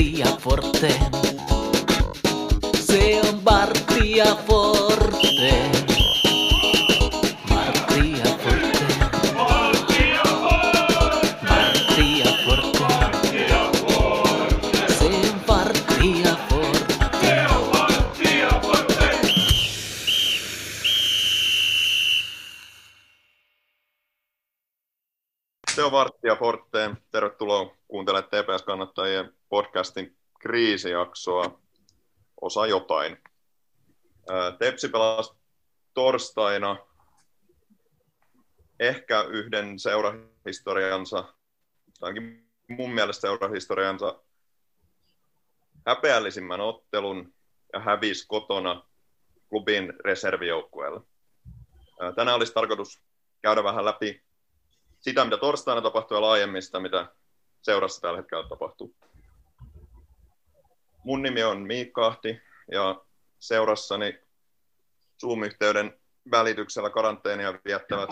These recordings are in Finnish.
partía forte. Sean partía forte. Kriisijaksoa. Osa jotain. Tepsi pelasi torstaina ehkä yhden seurahistoriansa, tai ainakin mun mielestä seurahistoriansa häpeällisimmän ottelun ja hävisi kotona klubin reservijoukkueelle. Ää, Tänään olisi tarkoitus käydä vähän läpi sitä, mitä torstaina tapahtui ja laajemmin sitä, mitä seurassa tällä hetkellä tapahtuu. Mun nimi on Miikka Ahti ja seurassani Zoom-yhteyden välityksellä karanteenia viettävät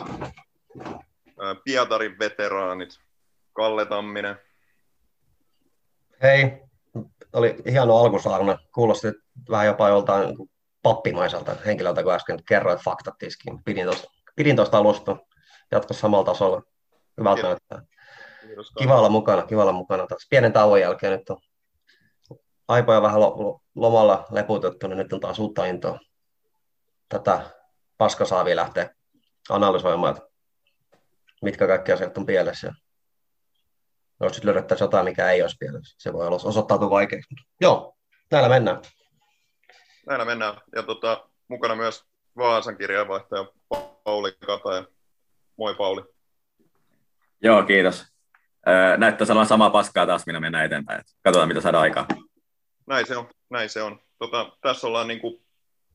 Pietarin veteraanit Kalle Tamminen, Hei, oli hieno alkusaarna. Kuulosti vähän jopa joltain pappimaiselta henkilöltä, kun äsken kerroit faktat tiskiin. Pidin tuosta pidin tuosta alusta. Jatko samalla tasolla. Hyvältä näyttää. Kiva olla mukana, kiva olla mukana. Taas pienen tauon jälkeen nyt on aipoja vähän lo- lo- lomalla leputettu, niin nyt on taas uutta intoa. Tätä paskasaavia lähtee analysoimaan, että mitkä kaikki asiat on pielessä. Ja jos sitten löydettäisiin jotain, mikä ei olisi pielessä, se voi olla osoittautua vaikeaksi. Mutta Joo, näillä mennään. Näillä mennään. Ja tota, mukana myös Vaasan kirjeenvaihtaja Pauli Kataja. Moi Pauli. Joo, kiitos. Öö, näyttäisi olevan sama paskaa taas, minä mennään eteenpäin. Katsotaan, mitä saadaan aikaan. Näin se on. Näin se on. Tota, tässä ollaan niin kuin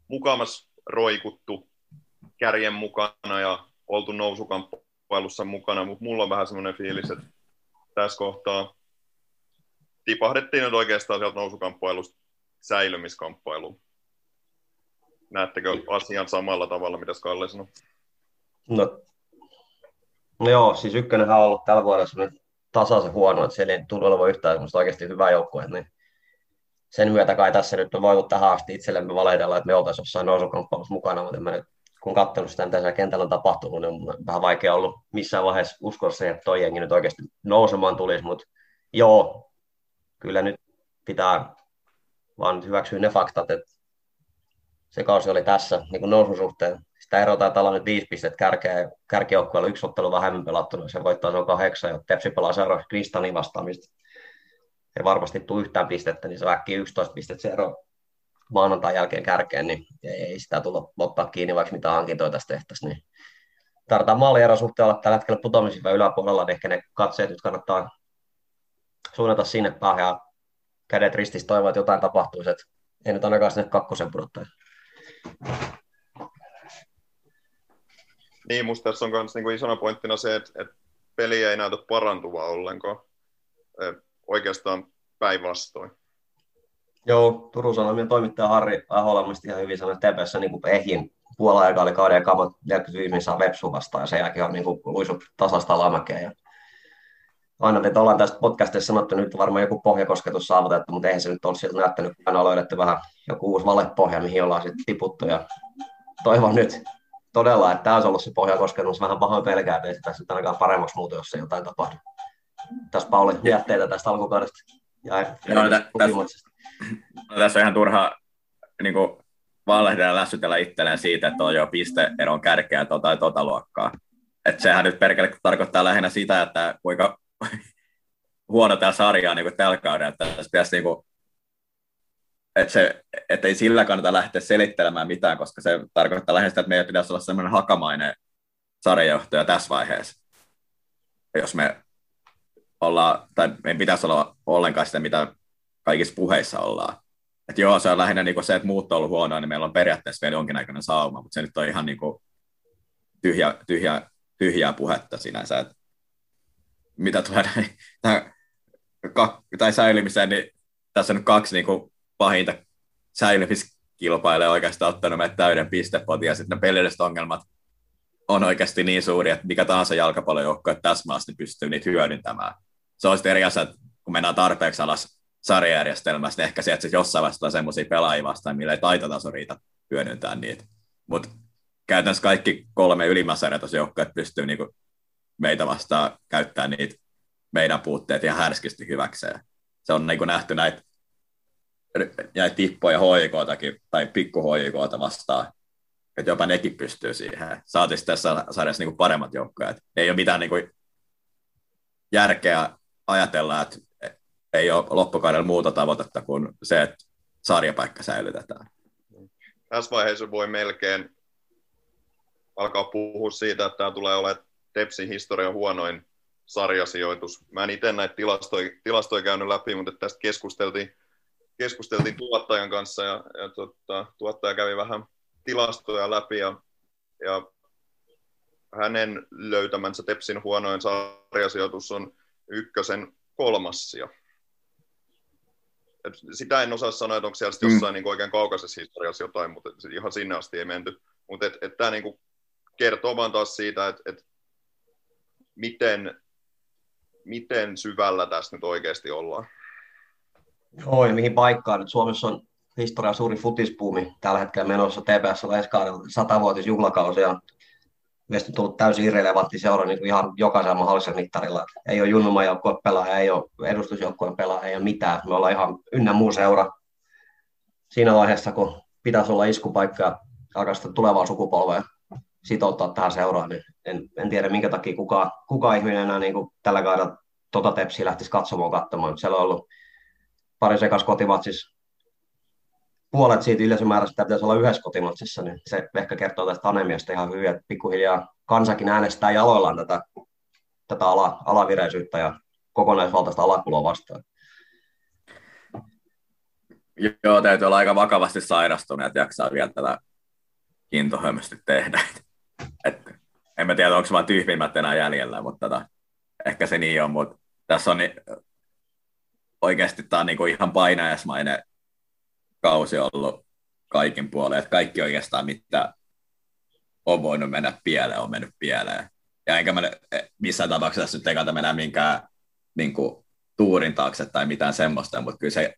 mukamas roikuttu kärjen mukana ja oltu nousukamppailussa mukana, mutta mulla on vähän semmoinen fiilis, että tässä kohtaa tipahdettiin nyt oikeastaan sieltä nousukamppailusta säilymiskamppailuun. Näettekö asian samalla tavalla, mitä Kalle sanoi? No, no joo, siis ykkönenhän on ollut tällä vuodella tasaisen huono, että siellä ei tunnu olevan yhtään oikeasti hyvää joukkuetta, niin sen myötä kai tässä nyt on voinut asti itsellemme valehdella, että me oltaisiin jossain nousukamppailussa mukana, mutta en mä nyt, kun katsonut sitä, mitä kentällä on tapahtunut, niin on vähän vaikea ollut missään vaiheessa uskoa se, että toi jengi nyt oikeasti nousemaan tulisi, mutta joo, kyllä nyt pitää vaan hyväksyä ne faktat, että se kausi oli tässä niin kuin nousun suhteen. Sitä ero taitaa olla nyt viisi pistettä kärkeä, kärkijoukkueella yksi ottelu vähemmän pelattuna, se voittaa se on kahdeksan, ja Tepsi pelaa seuraavaksi Kristanin vastaan, mistä ei varmasti tule yhtään pistettä, niin se on äkkiä 11 pistettä se ero maanantain jälkeen kärkeen, niin ei, sitä tulla ottaa kiinni, vaikka mitä hankintoja tästä tehtäisiin. Niin tarvitaan maalieron suhteen olla tällä hetkellä putoamisen yläpuolella, niin ehkä ne katseet nyt kannattaa suunnata sinne päin ja kädet ristissä toivoa, että jotain tapahtuisi, että ei nyt ainakaan sinne kakkosen pudottaisi. Niin, musta tässä on myös niin isona pointtina se, että, että peli ei näytä parantuva ollenkaan. Oikeastaan päinvastoin. Joo, Turun Sanomien toimittaja Harri Ahola muisti ihan hyvin sanoi, että TPS niin ehjin puola oli kauden ja kamat 45 saa Vepsu vastaan ja sen jälkeen on niin kuin luisut tasasta alamäkeä. Ja aina että ollaan tästä podcastissa sanottu, nyt varmaan joku pohjakosketus saavutettu, mutta eihän se nyt ole siltä näyttänyt, kun aina on löydetty vähän joku uusi valepohja, mihin ollaan sitten tiputtu. Ja toivon nyt todella, että tämä olisi ollut se pohjakosketus. Vähän pahoin pelkää, että ei tässä nyt ainakaan paremmaksi muuta, jos ei jotain tapahdu. Tässä Pauli jätteitä tästä alkukaudesta. Ja Joo, tä- tässä- No, tässä on ihan turha niin kuin, valehdella ja lässytellä itselleen siitä, että on jo pisteeron kärkeä tota tai tota luokkaa. Et sehän nyt perkele tarkoittaa lähinnä sitä, että kuinka huono tämä sarja on niin tällä kaudella, että tässä pitäisi niin kuin, että, se, että ei sillä kannata lähteä selittelemään mitään, koska se tarkoittaa lähinnä sitä, että meidän pitäisi olla sellainen hakamainen sarjajohtaja tässä vaiheessa. Jos me ollaan, tai meidän pitäisi olla ollenkaan sitä, mitä kaikissa puheissa ollaan. Että joo, se on lähinnä niin se, että muut on ollut huonoa, niin meillä on periaatteessa vielä jonkinnäköinen sauma, mutta se nyt on ihan niin kuin tyhjä, tyhjä, tyhjää puhetta sinänsä. Että mitä tulee näin, tähän, tai säilymiseen, niin tässä on nyt kaksi niin kuin pahinta säilymiskilpailijaa oikeastaan ottanut meitä täyden pistepotin, ja sitten ne pelilliset ongelmat on oikeasti niin suuri, että mikä tahansa jalkapallojoukkue tässä maassa niin pystyy niitä hyödyntämään. Se on sitten eri asia, että kun mennään tarpeeksi alas sarjajärjestelmästä, niin ehkä sieltä sitten jossain vaiheessa semmoisia pelaajia vastaan, millä ei taitotaso riitä hyödyntää niitä. Mutta käytännössä kaikki kolme ylimmäsarjatason joukkueet pystyy niinku meitä vastaan käyttämään niitä meidän puutteet ihan härskisti hyväkseen. Se on niinku nähty näitä jäi tippoja hoikoitakin tai pikkuhoikoita vastaan, että jopa nekin pystyy siihen. Saatiin tässä sarjassa niinku paremmat joukkoja. Ei ole mitään niinku järkeä ajatella, että ei ole loppukaudella muuta tavoitetta kuin se, että sarjapaikka säilytetään. Tässä vaiheessa voi melkein alkaa puhua siitä, että tämä tulee olemaan Tepsin historian huonoin sarjasijoitus. Mä en itse näitä tilastoja, tilastoja käynyt läpi, mutta tästä keskusteltiin, keskusteltiin tuottajan kanssa ja, ja tota, tuottaja kävi vähän tilastoja läpi ja, ja hänen löytämänsä Tepsin huonoin sarjasijoitus on ykkösen kolmas sija. Et sitä en osaa sanoa, että onko siellä mm. jossain niin oikein kaukaisessa historiassa jotain, mutta ihan sinne asti ei menty. Mutta et, et tämä niin kertoo vaan taas siitä, että et miten, miten syvällä tässä nyt oikeasti ollaan. Joo, ja mihin paikkaan. Nyt Suomessa on historian suuri futispuumi tällä hetkellä menossa. TPS on ensi kaudella satavuotisjuhlakausi ja on tullut täysin irrelevantti seura niin ihan jokaisella mahdollisella mittarilla. Ei ole junnuman joukkueen pelaaja, ei ole edustusjoukkueen pelaaja, ei ole mitään. Me ollaan ihan ynnä muu seura siinä vaiheessa, kun pitäisi olla iskupaikka ja alkaa tulevaa sukupolvea sitouttaa tähän seuraan, niin en, en tiedä minkä takia kuka, kuka ihminen enää niin tällä kaudella tota tepsiä lähtisi katsomaan katsomaan. Siellä on ollut pari sekas kotimatsissa puolet siitä yleisömäärästä pitäisi olla yhdessä kotimatsissa, niin se ehkä kertoo tästä anemiasta ihan hyvin, että pikkuhiljaa kansakin äänestää jaloillaan tätä, tätä ala, alavireisyyttä ja kokonaisvaltaista alakuloa vastaan. Joo, täytyy olla aika vakavasti sairastunut, että jaksaa vielä tätä intohömösti tehdä. Et, en mä tiedä, onko vaan tyhmimmät enää jäljellä, mutta tota, ehkä se niin on, mutta tässä on oikeasti tämä on niin kuin ihan painajaismainen kausi ollut kaikin puoleen, että kaikki oikeastaan mitä on voinut mennä pieleen, on mennyt pieleen. Ja enkä mä missään tapauksessa nyt eikä mennä minkään niin kuin, tuurin taakse tai mitään semmoista, mutta kyllä se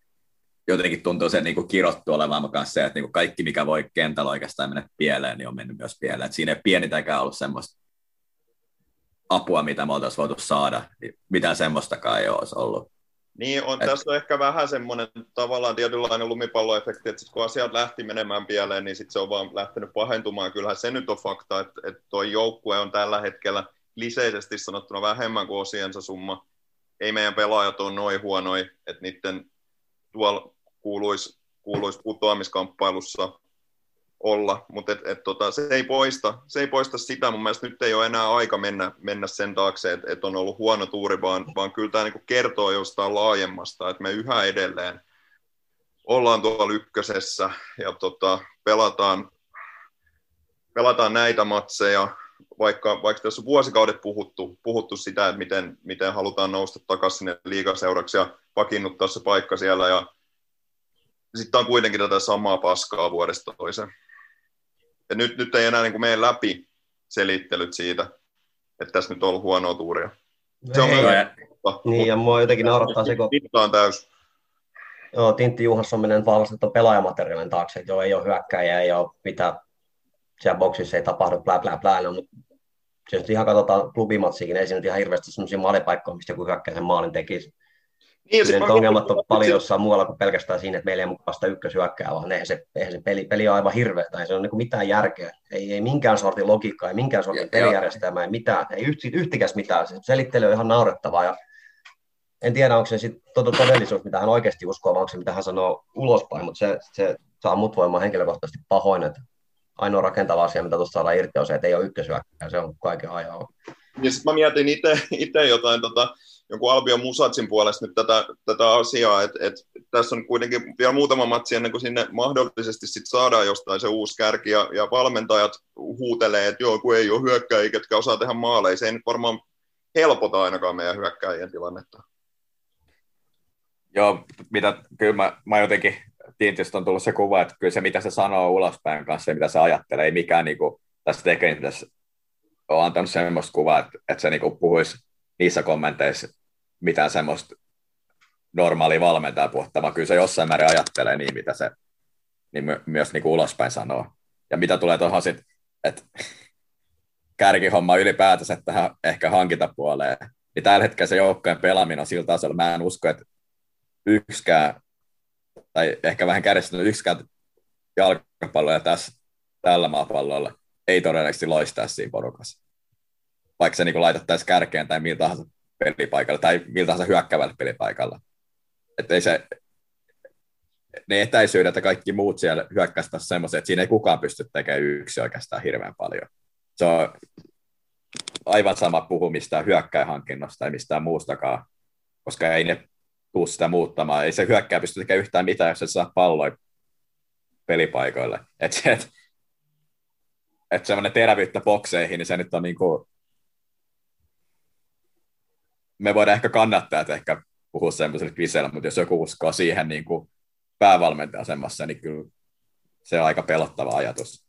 jotenkin tuntuu se niin kirottu olevan kanssa se, että niin kuin kaikki mikä voi kentällä oikeastaan mennä pieleen, niin on mennyt myös pieleen. Että siinä ei pienitäkään ollut semmoista apua, mitä me oltaisiin voitu saada. Mitään semmoistakaan ei olisi ollut. Niin, on, Et... tässä on ehkä vähän semmoinen tavallaan tietynlainen lumipalloefekti, että sit kun asiat lähti menemään pieleen, niin sit se on vaan lähtenyt pahentumaan. Kyllähän se nyt on fakta, että, että tuo joukkue on tällä hetkellä liseisesti sanottuna vähemmän kuin osiensa summa. Ei meidän pelaajat ole noin huonoja, että niiden tuolla kuuluisi, kuuluisi putoamiskamppailussa olla, mutta et, et, tota, se, ei poista, se ei poista sitä. Mun mielestä nyt ei ole enää aika mennä, mennä sen taakse, että et on ollut huono tuuri, vaan, vaan kyllä tämä niinku kertoo jostain laajemmasta, että me yhä edelleen ollaan tuolla ykkösessä ja tota, pelataan, pelataan näitä matseja, vaikka, vaikka tässä on vuosikaudet puhuttu, puhuttu sitä, että miten, miten halutaan nousta takaisin sinne liigaseuraksi ja vakiinnuttaa se paikka siellä ja sitten on kuitenkin tätä samaa paskaa vuodesta toiseen. Ja nyt, nyt ei enää niin kuin mene läpi selittelyt siitä, että tässä nyt on ollut huonoa tuuria. Se on hyvä. Niin, ja mua jotenkin naurattaa se, kun... on täys. Joo, Tintti Juhasson menee vahvasti tuon pelaajamateriaalin taakse, että joo, ei ole hyökkäjä, ei ole mitä, siellä boksissa ei tapahdu, blä, blä, blä, no, mutta jos ihan katsotaan klubimatsikin, ei siinä nyt ihan hirveästi sellaisia maalipaikkoja, mistä joku hyökkäisen maalin tekisi. Niin, Kyllä ongelmat on paljon jossain muualla kuin pelkästään siinä, että meillä ei mukaan sitä ykkösyökkää, vaan eihän se, eihän se peli, peli on aivan hirveä, tai se on niin mitään järkeä. Ei, ei minkään sortin logiikkaa, ei minkään sortin pelijärjestelmää, ei mitään, ei yhti, yhtikäs mitään. Se selittely on ihan naurettavaa ja en tiedä, onko se sitten todellisuus, mitä hän oikeasti uskoo, vai onko se, mitä hän sanoo ulospäin, mutta se, se saa mut voimaan henkilökohtaisesti pahoin, että ainoa rakentava asia, mitä tuosta saadaan irti, on se, että ei ole ykkösyökkää, se on kaiken ajan. Ja sitten mä mietin itse jotain tota, jonkun Albion Musatsin puolesta nyt tätä, tätä asiaa, että et, tässä on kuitenkin vielä muutama matsi ennen kuin sinne mahdollisesti sit saadaan jostain se uusi kärki, ja, ja valmentajat huutelee, että joo, kun ei ole hyökkäjiä, ketkä osaa tehdä maaleja, se ei nyt varmaan helpota ainakaan meidän hyökkäjien tilannetta. Joo, mitä, kyllä mä, mä jotenkin, Tintistä on tullut se kuva, että kyllä se mitä se sanoo ulospäin kanssa, se mitä se ajattelee, ei mikään niin kuin, tästä teknisessä on antanut semmoista kuvaa, että, että se niin kuin, puhuisi niissä kommenteissa mitään semmoista normaali valmentaja puhuttaa, vaan kyllä se jossain määrin ajattelee niin, mitä se niin my, myös niin kuin ulospäin sanoo. Ja mitä tulee tuohon sitten, että kärkihomma ylipäätänsä tähän ehkä hankintapuoleen, niin tällä hetkellä se joukkojen pelaaminen on sillä tasolla, mä en usko, että yksikään, tai ehkä vähän kärjistynyt yksikään jalkapalloja tässä, tällä maapallolla ei todennäköisesti loistaa siinä porukassa. Vaikka se niin laitettaisiin kärkeen tai miltä tahansa pelipaikalla tai miltä tahansa hyökkävällä pelipaikalla. Että ei se, ne etäisyydet ja kaikki muut siellä hyökkäistä semmoisia, että siinä ei kukaan pysty tekemään yksi oikeastaan hirveän paljon. Se on aivan sama puhu mistään hyökkäjähankinnasta tai mistään muustakaan, koska ei ne tuu sitä muuttamaan. Ei se hyökkää pysty tekemään yhtään mitään, jos se saa palloja pelipaikoille. Että et, et semmoinen terävyyttä bokseihin, niin se nyt on niin kuin... Me voidaan ehkä kannattaa, että ehkä puhua semmoiselle kvisellä, mutta jos joku uskoo siihen niin kuin päävalmentajasemassa, niin kyllä se on aika pelottava ajatus.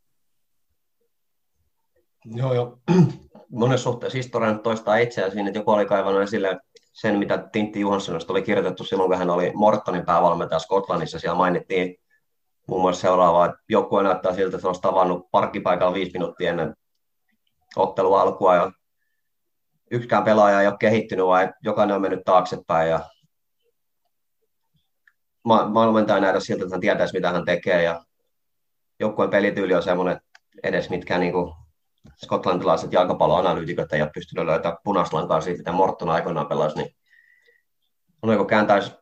Joo, joo. Monessa suhteessa historia toistaa itseään siinä, että joku oli kaivannut esille sen, mitä Tintti Johanssonista oli kirjoitettu silloin, kun hän oli Mortonin päävalmentaja Skotlannissa. Siellä mainittiin muun muassa seuraavaa, että joukkue näyttää siltä, että se olisi tavannut parkkipaikalla viisi minuuttia ennen ottelua alkua ja yksikään pelaaja ei ole kehittynyt, vaan jokainen on mennyt taaksepäin ja valmentaja nähdä siltä, että hän tietäisi, mitä hän tekee ja joukkueen pelityyli on semmoinen, että edes mitkä niin kuin skotlantilaiset jalkapalloanalyytikot ei ole pystynyt löytämään punaislankaa siitä, mitä Morton aikoinaan pelasi, niin on kun kääntäisi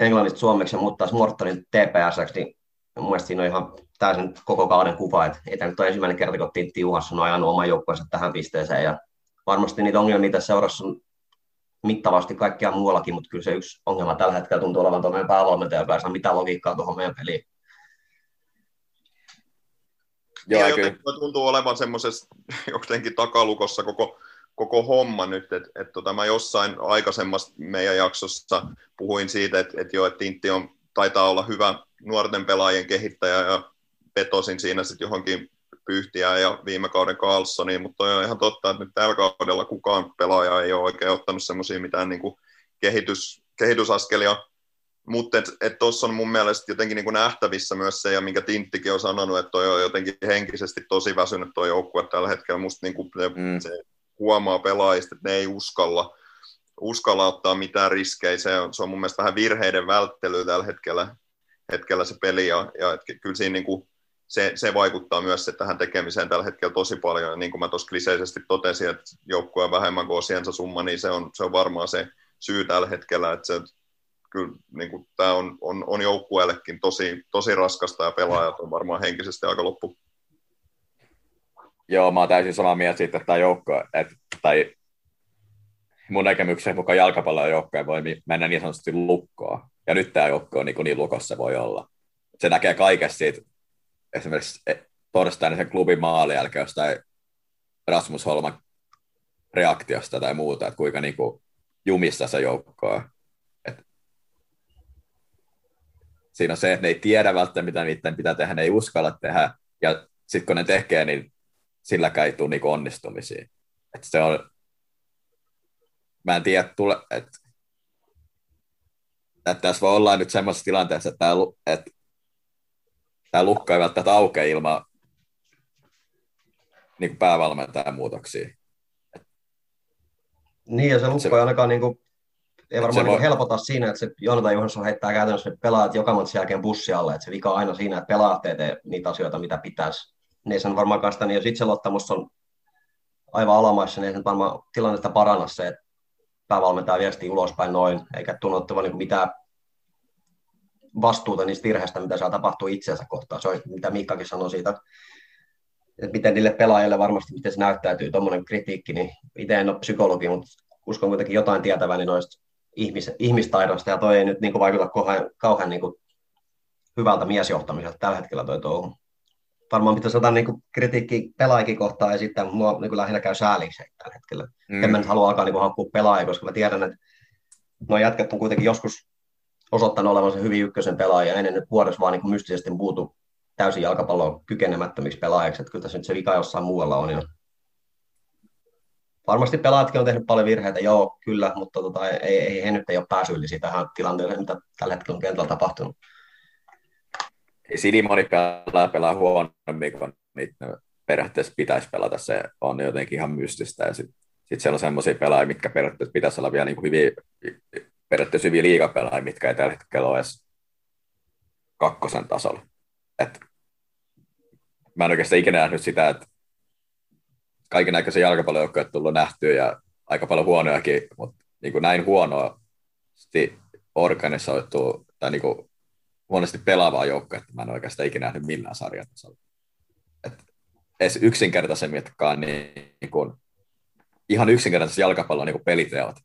englannista suomeksi ja muuttaisi Mortonin TPS, niin mun mielestä siinä on ihan täysin koko kauden kuva, että ei tämä nyt ole ensimmäinen kerta, kun Tintti Juhasson on ajanut oman joukkueensa tähän pisteeseen ja varmasti niitä ongelmia tässä seurassa on mittavasti kaikkia muuallakin, mutta kyllä se yksi ongelma tällä hetkellä tuntuu olevan tuo meidän päävalmentaja, joka ei saa mitään logiikkaa tuohon meidän peliin. Joo, kyllä. tuntuu olevan semmoisessa jotenkin takalukossa koko, koko homma nyt, että et tota, mä jossain aikaisemmassa meidän jaksossa puhuin siitä, että et jo, että Tintti on, taitaa olla hyvä nuorten pelaajien kehittäjä ja petosin siinä sitten johonkin Pyhtiä ja viime kauden Carlsoniin, mutta on ihan totta, että nyt tällä kaudella kukaan pelaaja ei ole oikein ottanut semmoisia mitään niin kuin kehitys, kehitysaskelia, mutta tuossa on mun mielestä jotenkin niin nähtävissä myös se, ja minkä Tinttikin on sanonut, että toi on jotenkin henkisesti tosi väsynyt tuo joukkue tällä hetkellä. Musta niin kuin se, mm. se huomaa pelaajista, että ne ei uskalla, uskalla ottaa mitään riskejä. Se on, se on mun mielestä vähän virheiden välttelyä tällä hetkellä, hetkellä se peli, ja, ja et kyllä siinä niin kuin se, se vaikuttaa myös tähän tekemiseen tällä hetkellä tosi paljon. Ja niin kuin mä tuossa kliseisesti totesin, että joukkue on vähemmän kuin osiensa summa, niin se on, se on varmaan se syy tällä hetkellä, että se, kyllä niin kuin, tämä on, on, on joukkueellekin tosi, tosi raskasta ja pelaajat on varmaan henkisesti aika loppu. Joo, mä oon täysin samaa mieltä siitä, että tämä joukko, että, tai mun näkemyksen mukaan jalkapallon joukkoja voi mennä niin sanotusti lukkoa. Ja nyt tämä joukko on niin, niin lukossa voi olla. Se näkee kaikesta siitä esimerkiksi e, torstaina sen klubin maali jälkeen jostain Rasmus Holman reaktiosta tai muuta, että kuinka niin kuin jumissa se joukko on. Et siinä on se, että ne ei tiedä välttämättä, mitä niiden pitää tehdä, ne ei uskalla tehdä, ja sitten kun ne tekee, niin silläkään ei tule niin onnistumisia. Et se on, mä en tiedä, tule, että että tässä voi olla nyt semmoisessa tilanteessa, että, että tämä lukka ei välttämättä aukea ilman niin päävalmentajan muutoksia. Niin, ja se lukko se, ei ainakaan niin kuin, ei varmaan niin voi... helpota siinä, että se Jonathan Johansson heittää käytännössä pelaajat joka matsin jälkeen bussi alle, että se vika on aina siinä, että pelaajat ei tee niitä asioita, mitä pitäisi. Niin ei sen varmaan sitä, niin jos itseluottamus on aivan alamaissa, niin ei sen varmaan tilannetta paranna se, että päävalmentaja viestii ulospäin noin, eikä tunnu ottavan niin mitään vastuuta niistä virheistä, mitä saa tapahtuu itsensä kohtaan. Se on, mitä Mikkakin sanoi siitä, että miten niille pelaajille varmasti, miten se näyttäytyy, tuommoinen kritiikki, niin itse en ole psykologi, mutta uskon kuitenkin jotain tietäväni noista ihmis, ihmistaidoista, ja toi ei nyt niin kuin vaikuta kauhean, kauhean niin kuin hyvältä miesjohtamiselta tällä hetkellä toi touhu. Varmaan pitäisi ottaa niin kritiikki pelaajakin kohtaan ja sitten mua niin kuin lähinnä käy sääliksi tällä hetkellä. Mm. En mä nyt halua alkaa niin kuin hakkua pelaajia, koska mä tiedän, että nuo jätkät on kuitenkin joskus osoittanut olevansa hyvin ykkösen pelaaja, ennen nyt vuodessa vaan niin mystisesti muutu täysin jalkapallon kykenemättömiksi pelaajiksi, että kyllä tässä nyt se vika jossain muualla on jo. varmasti pelaajatkin on tehnyt paljon virheitä, joo, kyllä, mutta tota, ei, ei he nyt ei ole pääsyyllisiä tähän tilanteeseen, mitä tällä hetkellä on kentällä tapahtunut. Sidi moni pelaa, pelaa huonommin kuin niitä periaatteessa pitäisi pelata. Se on jotenkin ihan mystistä. Ja sitten sit siellä on semmoisia pelaajia, mitkä periaatteessa pitäisi olla vielä niin kuin hyviä, periaatteessa hyviä liigapelaajia, mitkä ei tällä hetkellä ole edes kakkosen tasolla. Et mä en oikeastaan ikinä nähnyt sitä, että kaiken näköisiä jalkapallojoukkoja on tullut nähtyä ja aika paljon huonojakin, mutta niin kuin näin huonoa organisoitu tai niin kuin huonosti pelaavaa joukkoa, että mä en oikeastaan ikinä nähnyt millään sarjatasolla. Et edes yksinkertaisemmitkaan niin, kuin, ihan yksinkertaisesti jalkapallon niin peliteot.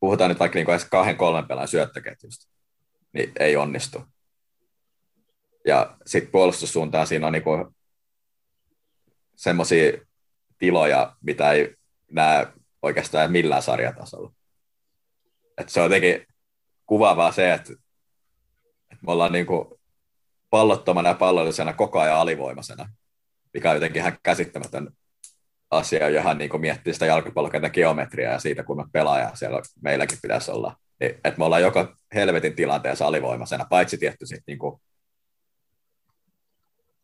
Puhutaan nyt vaikka niin kuin edes kahden kolmen pelaajan syöttöketjusta, niin ei onnistu. Ja sitten puolustussuuntaan siinä on niin semmoisia tiloja, mitä ei näe oikeastaan millään sarjatasolla. Et se on jotenkin kuvaavaa se, että, että me ollaan niin kuin pallottomana ja pallollisena koko ajan alivoimasena, mikä on jotenkin ihan käsittämätön asia, johon niin miettii sitä jalkapallokentän geometriaa ja siitä, kun me pelaaja siellä meilläkin pitäisi olla. Niin, että me ollaan joka helvetin tilanteessa alivoimasena, paitsi tietty sitten niin kuin,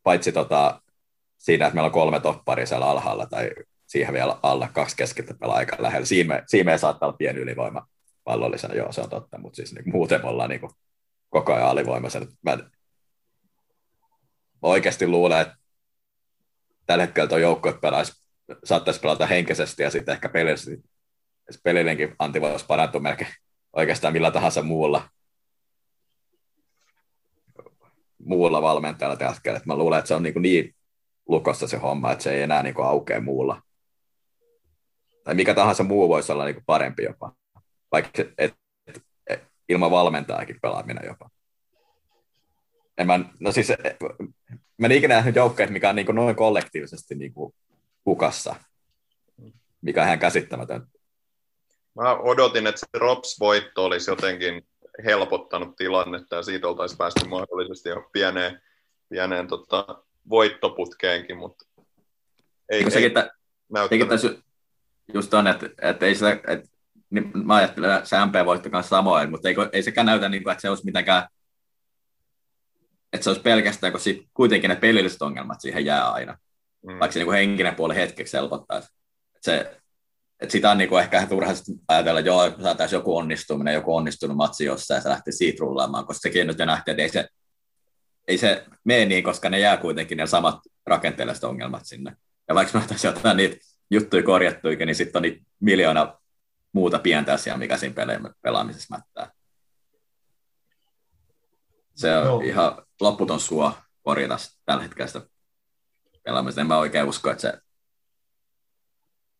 paitsi tota, siinä, että meillä on kolme topparia siellä alhaalla tai siihen vielä alle kaksi keskittä pelaa aika lähellä. Siinä me, siinä me saattaa olla pieni ylivoima pallollisena, joo se on totta, mutta siis niin, muuten me ollaan niin kuin, koko ajan alivoimaisena. Mä, mä oikeasti luulen, että tällä hetkellä tuo joukkue pelaisi, saattaisi pelata henkisesti ja sitten ehkä pelillisesti, pelillinenkin anti voisi parantua melkein oikeastaan millä tahansa muulla muulla valmentajalla tällä hetkellä. Mä luulen, että se on niin, niin lukossa se homma, että se ei enää niin kuin aukea muulla. Tai mikä tahansa muu voisi olla niin parempi jopa, vaikka et, et, et, ilman valmentajakin pelaaminen jopa. En mä, no siis, mä en ikinä nähnyt joukkoja, mikä on niin kuin noin kollektiivisesti niin kuin hukassa, mikä on ihan käsittämätön. Mä odotin, että se Rops-voitto olisi jotenkin helpottanut tilannetta ja siitä oltaisiin päästy mahdollisesti jo pieneen, pieneen tota, voittoputkeenkin, mutta ei, ei sekin, että, sekin tässä just on, että, että ei sitä, että, niin mä ajattelen, että se MP-voitto kanssa samoin, mutta ei, ei sekään näytä, niin kuin, että se olisi mitenkään, että se olisi pelkästään, kun sit kuitenkin ne pelilliset ongelmat siihen jää aina, mm. vaikka se niin kuin henkinen puoli hetkeksi helpottaisi. Että se, että sitä on niin kuin ehkä turha ajatella, että joo, saataisiin joku onnistuminen, joku onnistunut matsi jossain ja se lähtee siitä rullaamaan, koska sekin nyt jo nähtiin, että ei se, ei se mene niin, koska ne jää kuitenkin ne samat rakenteelliset ongelmat sinne. Ja vaikka me jotain niitä juttuja korjattuikin, niin sitten on niitä miljoona muuta pientä asiaa, mikä siinä pelaamisessa mättää. Se on no. ihan lopputon suo korjata tällä hetkellä sitä pelaamista. En mä oikein usko, että se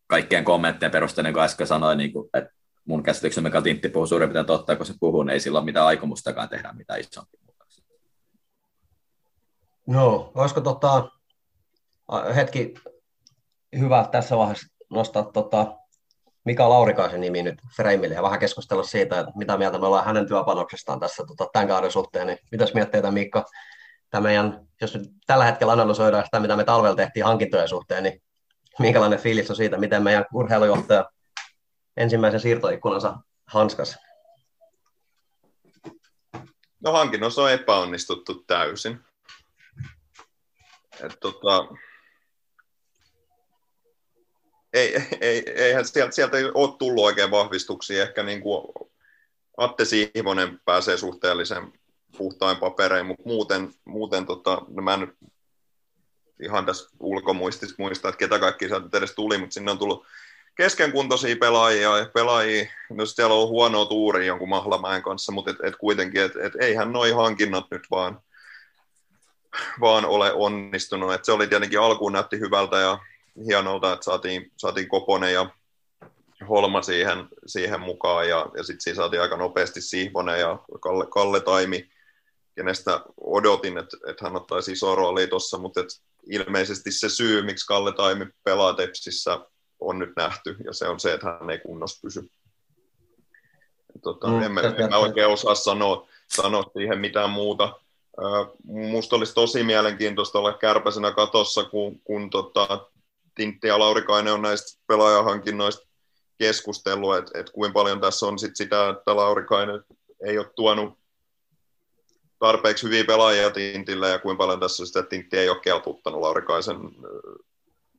kaikkien kommenttien perusteella, niin kuin äsken sanoin, niin kuin, että mun käsityksen mikä Tintti puhuu suurin piirtein totta, kun se puhuu, niin ei sillä ole mitään aikomustakaan tehdä mitään isompia muutoksia. No, olisiko tota, hetki hyvä tässä vaiheessa nostaa tota, Mika Laurikaisen nimi nyt Freimille ja vähän keskustella siitä, että mitä mieltä me ollaan hänen työpanoksestaan tässä tota, tämän kauden suhteen. Niin mitäs mietteitä Mikko, tämä meidän, jos nyt tällä hetkellä analysoidaan sitä, mitä me talvella tehtiin hankintojen suhteen, niin minkälainen fiilis on siitä, miten meidän urheilujohtaja ensimmäisen siirtoikkunansa hanskas? No hankinnossa on epäonnistuttu täysin. Et, tota, ei, ei, eihän sieltä, sieltä ei ole tullut oikein vahvistuksia. Ehkä niin kuin Atte Siivonen pääsee suhteellisen puhtain paperein, mutta muuten, muuten tota, no mä en ihan tässä ulkomuistissa muista, että ketä kaikki sieltä edes tuli, mutta sinne on tullut keskenkuntoisia pelaajia ja pelaajia, no siellä on huonoa tuuri jonkun Mahlamäen kanssa, mutta et, et kuitenkin, että et eihän noi hankinnat nyt vaan, vaan ole onnistunut. Et se oli tietenkin alkuun näytti hyvältä ja hienolta, että saatiin, saatiin Koponen ja Holma siihen, siihen mukaan ja, ja sitten siinä saatiin aika nopeasti Sihvonen ja Kalle, Kalle Taimi, kenestä odotin, että, että hän ottaisi iso rooli tuossa, mutta et ilmeisesti se syy, miksi Kalle Taimi pelaa Tepsissä, on nyt nähty, ja se on se, että hän ei kunnossa pysy. Tota, mm, en, mä, en mä oikein osaa sanoa, sanoa siihen mitään muuta. Minusta olisi tosi mielenkiintoista olla kärpäisenä katossa, kun, kun tota, Tintti ja Laurikainen on näistä pelaajahankinnoista keskustellut, että, että kuinka paljon tässä on sit sitä, että Laurikainen ei ole tuonut tarpeeksi hyviä pelaajia Tintille ja kuinka paljon tässä sitä, Tintti ei ole kelputtanut Laurikaisen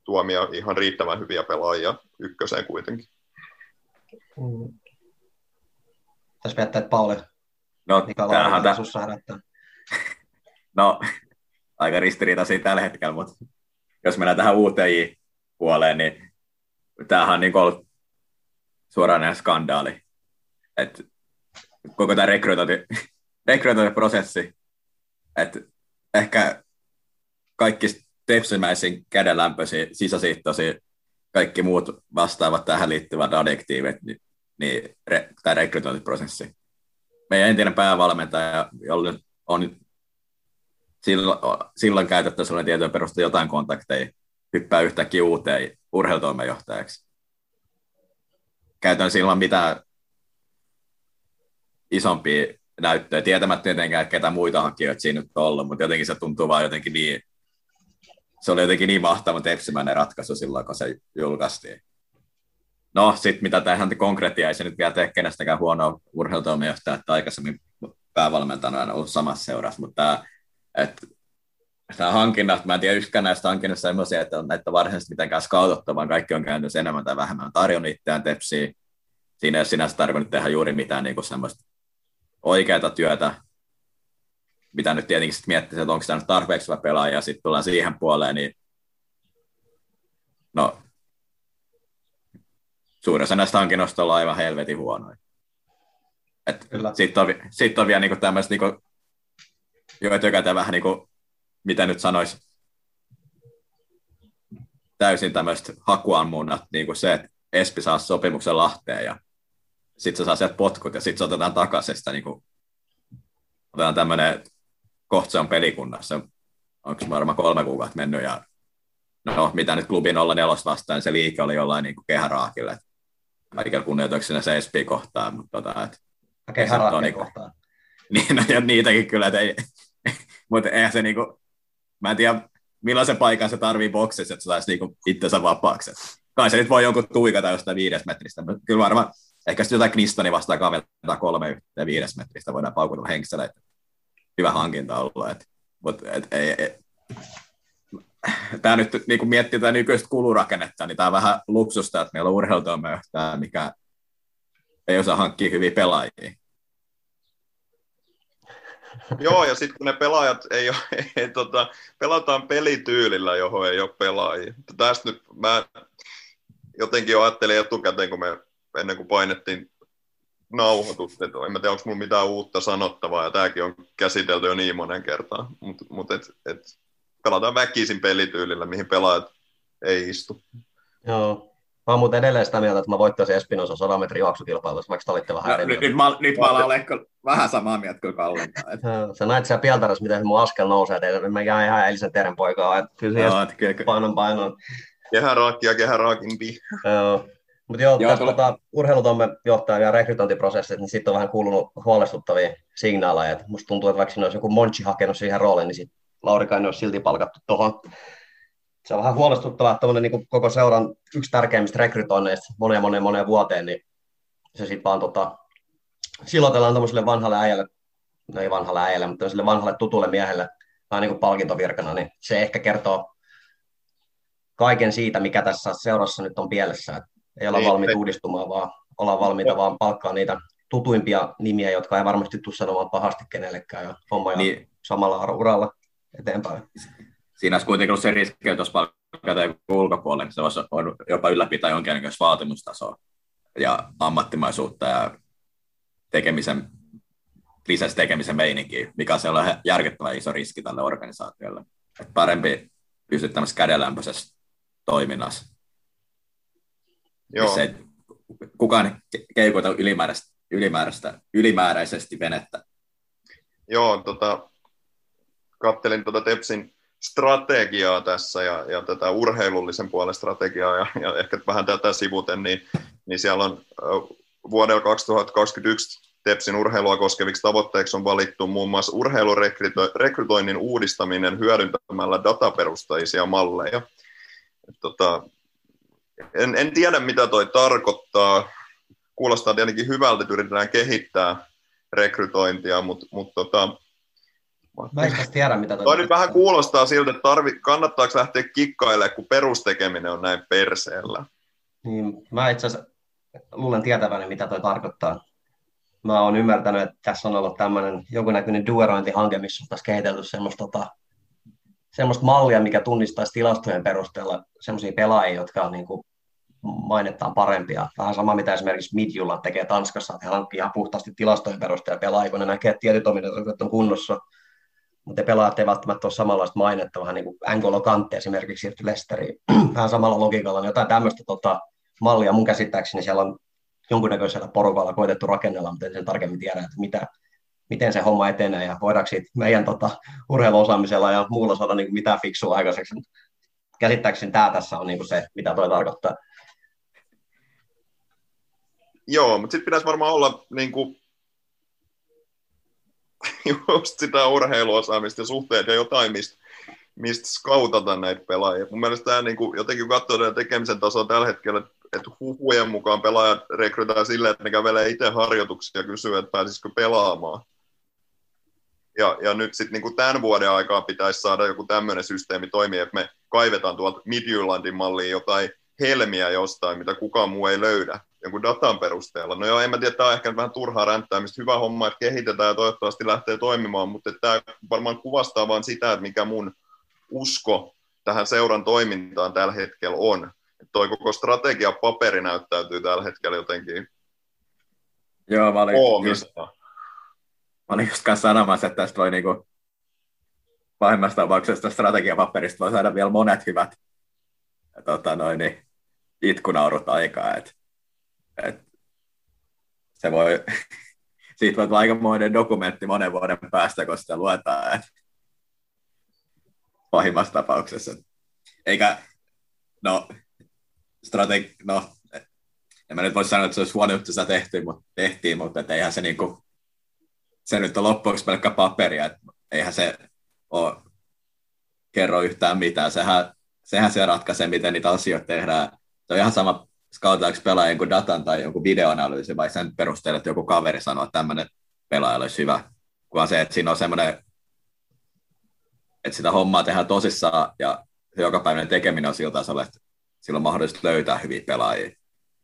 tuomia ihan riittävän hyviä pelaajia ykköseen kuitenkin. Mm. Tässä miettii, että Pauli, No, mikä tämähän, on sussa herättää. no, aika ristiriitaisia tällä hetkellä, mutta jos mennään tähän UTI-puoleen, niin tämähän on niin ollut suoraan skandaali. Et koko tämä rekrytointi, rekrytointiprosessi, että ehkä kaikki tepsimäisin kädenlämpöisiä, sisäsiittoisia, kaikki muut vastaavat tähän liittyvät adjektiivit, niin, niin re, tämä rekrytointiprosessi. Meidän entinen päävalmentaja, jolla on silloin, silloin käytetty sellainen tietojen perusteella jotain kontakteja, hyppää yhtäkkiä uuteen urheilutoimenjohtajaksi. Käytän silloin mitään isompia näyttöjä, tietämättä tietenkään, että ketä muita hakijoita siinä nyt on ollut, mutta jotenkin se tuntuu vaan jotenkin niin, se oli jotenkin niin mahtava tepsimäinen ratkaisu silloin, kun se julkaistiin. No, sitten mitä tähän konkreettia, ei se nyt vielä tee kenestäkään huonoa urheilutoimenjohtajaa, että aikaisemmin päävalmentajana on ollut samassa seurassa, mutta tämä, että nämä hankinnat, mä en tiedä yksikään näistä hankinnasta sellaisia, että on näitä varsinaisesti mitenkään skautottu, vaan kaikki on käynyt enemmän tai vähemmän tarjonnut itseään tepsiä. Siinä ei sinänsä tarvinnut tehdä juuri mitään niin semmoista oikeaa työtä, mitä nyt tietenkin sitten miettii, että onko tämä nyt tarpeeksi hyvä pelaaja, ja sitten tullaan siihen puoleen, niin no, suurin osa näistä hankinnoista on aivan helvetin huonoja. Sitten on, sit on vielä niinku tämmöistä, niinku, joita joka vähän niinku, mitä nyt sanoisi, täysin tämmöistä hakuammunnat, niin kuin se, että Espi saa sopimuksen Lahteen ja sitten se saa sieltä potkut ja sitten se otetaan takaisin sitä, niin kuin, otetaan tämmöinen, kohta se on pelikunnassa, onko varmaan kolme kuukautta mennyt ja no mitä nyt klubin olla nelosta vastaan, niin se liike oli jollain niin kuin kehäraakille. Kaikilla kunnioituksena se Espi kohtaan, mutta tota, et, kehäraakille niin, kohtaan. Niin, no, ja niitäkin kyllä, että ei, mutta eihän se niinku, mä en tiedä millaisen paikan se tarvii boksissa, että se saisi niinku itsensä vapaaksi. Kai se nyt voi jonkun tuikata jostain viides metristä, mutta kyllä varmaan ehkä sitten jotain Knistoni vastaan kaventaa kolme yhteen viides metristä, voidaan paukutella henkseleitä. Hyvä hankinta ollut, et, et, ei, tämä nyt niin kun miettii tätä nykyistä kulurakennetta, niin tämä on vähän luksusta, että meillä on urheilutoimijohtaja, mikä ei osaa hankkia hyviä pelaajia. Joo, ja sitten kun ne pelaajat ei ole, ei, tota, pelataan pelityylillä, johon ei ole pelaajia. Tästä nyt mä jotenkin jo ajattelin etukäteen, kun me ennen kuin painettiin nauhoitusta, että en mä tiedä, onko mulla mitään uutta sanottavaa, ja tämäkin on käsitelty jo niin monen kertaan, mutta mut et, et, pelataan väkisin pelityylillä, mihin pelaajat ei istu. Joo, Mä oon muuten edelleen sitä mieltä, että mä voittaisin Espinosa 100 metrin juoksukilpailussa, vaikka olitte vähän no, nyt, nyt, mä, nyt mä olen vähän samaa mieltä kuin Kallen. Sä näit siellä Pieltarassa, miten mun askel nousee teille. Mä jään ihan eilisen teidän poikaa. Että kyllä se no, painon painon. Kehäraakki ja kehäraakimpi. Joo. Mutta joo, joo tule... tota, urheilutomme johtaja ja rekrytointiprosessit, niin sitten on vähän kuulunut huolestuttavia signaaleja. Et musta tuntuu, että vaikka siinä olisi joku Monchi hakenut siihen rooliin, niin sitten Laurikainen olisi silti palkattu tuohon se on vähän huolestuttavaa, että niin koko seuran yksi tärkeimmistä rekrytoinneista moneen moneen moneen vuoteen, niin se sitten vaan tota, silotellaan tämmöiselle vanhalle äijälle, no ei vanhalle äijälle, mutta tämmöiselle vanhalle tutulle miehelle vähän niin kuin palkintovirkana, niin se ehkä kertoo kaiken siitä, mikä tässä seurassa nyt on pielessä. Et ei olla niin, valmiita uudistumaan, vaan ollaan valmiita vaan palkkaa niitä tutuimpia nimiä, jotka ei varmasti tule sanomaan pahasti kenellekään ja homma niin. samalla uralla eteenpäin siinä olisi kuitenkin ollut se riski, että jos palkataan ulkopuolelle, niin se voinut jopa ylläpitää jonkinlaista vaatimustasoa ja ammattimaisuutta ja tekemisen, lisäksi tekemisen meininkiä, mikä on sellainen järkyttävän iso riski tälle organisaatiolle. Että parempi pysyä tämmöisessä kädenlämpöisessä toiminnassa. Joo. Se, kukaan keikuta ylimääräistä, ylimääräistä, ylimääräisesti venettä. Joo, tota, kattelin tuota Tepsin strategiaa tässä ja, ja tätä urheilullisen puolen strategiaa ja, ja ehkä vähän tätä sivuten, niin, niin siellä on vuodella 2021 TEPSin urheilua koskeviksi tavoitteiksi on valittu muun muassa urheilurekrytoinnin uudistaminen hyödyntämällä dataperustaisia malleja. Tota, en, en tiedä, mitä toi tarkoittaa. Kuulostaa tietenkin hyvältä, että yritetään kehittää rekrytointia, mutta mut tota, Mä en tiedä, mitä toi toi nyt vähän kuulostaa siltä, että tarvi, kannattaako lähteä kikkailemaan, kun perustekeminen on näin perseellä. Niin, mä itse asiassa luulen tietäväni, mitä toi tarkoittaa. Mä oon ymmärtänyt, että tässä on ollut tämmöinen jonkunnäköinen duerointihanke, missä on taas kehitelty semmoista, tota, semmoista mallia, mikä tunnistaisi tilastojen perusteella semmoisia pelaajia, jotka on niin kuin mainettaan parempia. Vähän sama, mitä esimerkiksi Midjulla tekee Tanskassa, että he hankkii ihan puhtaasti tilastojen perusteella pelaajia, kun ne näkee, että tietyt ominaisuudet on kunnossa, mutta pelaajat ei välttämättä ole samanlaista mainetta, vähän niin kuin Angolo Kante esimerkiksi siirtyi Lesteriin, vähän samalla logiikalla, niin jotain tämmöistä tota, mallia mun käsittääkseni siellä on jonkunnäköisellä porukalla koitettu rakennella, mutta en sen tarkemmin tiedä, että mitä, miten se homma etenee ja voidaanko siitä meidän tota, urheiluosaamisella ja muulla saada niin mitään fiksua aikaiseksi. Käsittääkseni tämä tässä on niin kuin se, mitä toi tarkoittaa. Joo, mutta sitten pitäisi varmaan olla niin kuin, just sitä urheiluosaamista ja suhteet ja jotain, mistä, mistä skautata näitä pelaajia. Mun mielestä tämä niin kuin, jotenkin katsoo tämän tekemisen tasoa tällä hetkellä, että huhujen mukaan pelaajat rekrytään silleen, että ne kävelee itse harjoituksia ja kysyy, että pääsisikö pelaamaan. Ja, ja nyt sitten niin tämän vuoden aikaa pitäisi saada joku tämmöinen systeemi toimia, että me kaivetaan tuolta Midjyllandin malliin jotain helmiä jostain, mitä kukaan muu ei löydä jonkun datan perusteella. No joo, en mä tiedä, tämä on ehkä vähän turhaa ränttäämistä. Hyvä homma, että kehitetään ja toivottavasti lähtee toimimaan, mutta tämä varmaan kuvastaa vain sitä, että mikä mun usko tähän seuran toimintaan tällä hetkellä on. Että toi koko strategia paperi näyttäytyy tällä hetkellä jotenkin Joo, mä olin, just, mä olin just kanssa sanomassa, että tästä voi niinku, pahimmassa tapauksessa strategiapaperista voi saada vielä monet hyvät tota noin, niin, itkunaurut aikaa. Et, et, se voi, siitä voi tulla aikamoinen dokumentti monen vuoden päästä, kun sitä luetaan. Et, pahimmassa tapauksessa. Eikä, no, strategi, no, en mä nyt voi sanoa, että se olisi huono juttu, sitä tehtiin, mutta, tehtiin, mutta et eihän se niinku, se nyt on loppuksi pelkkä paperia, että eihän se ole kerro yhtään mitään. Sehän, sehän se ratkaisee, miten niitä asioita tehdään. Se on ihan sama, skautaanko pelaajan jonkun datan tai jonkun videoanalyysi, vai sen perusteella, että joku kaveri sanoo, että tämmöinen pelaaja olisi hyvä. Kun se, että siinä on semmoinen, että sitä hommaa tehdään tosissaan ja se jokapäiväinen tekeminen on sillä tasolla, että sillä on mahdollista löytää hyviä pelaajia.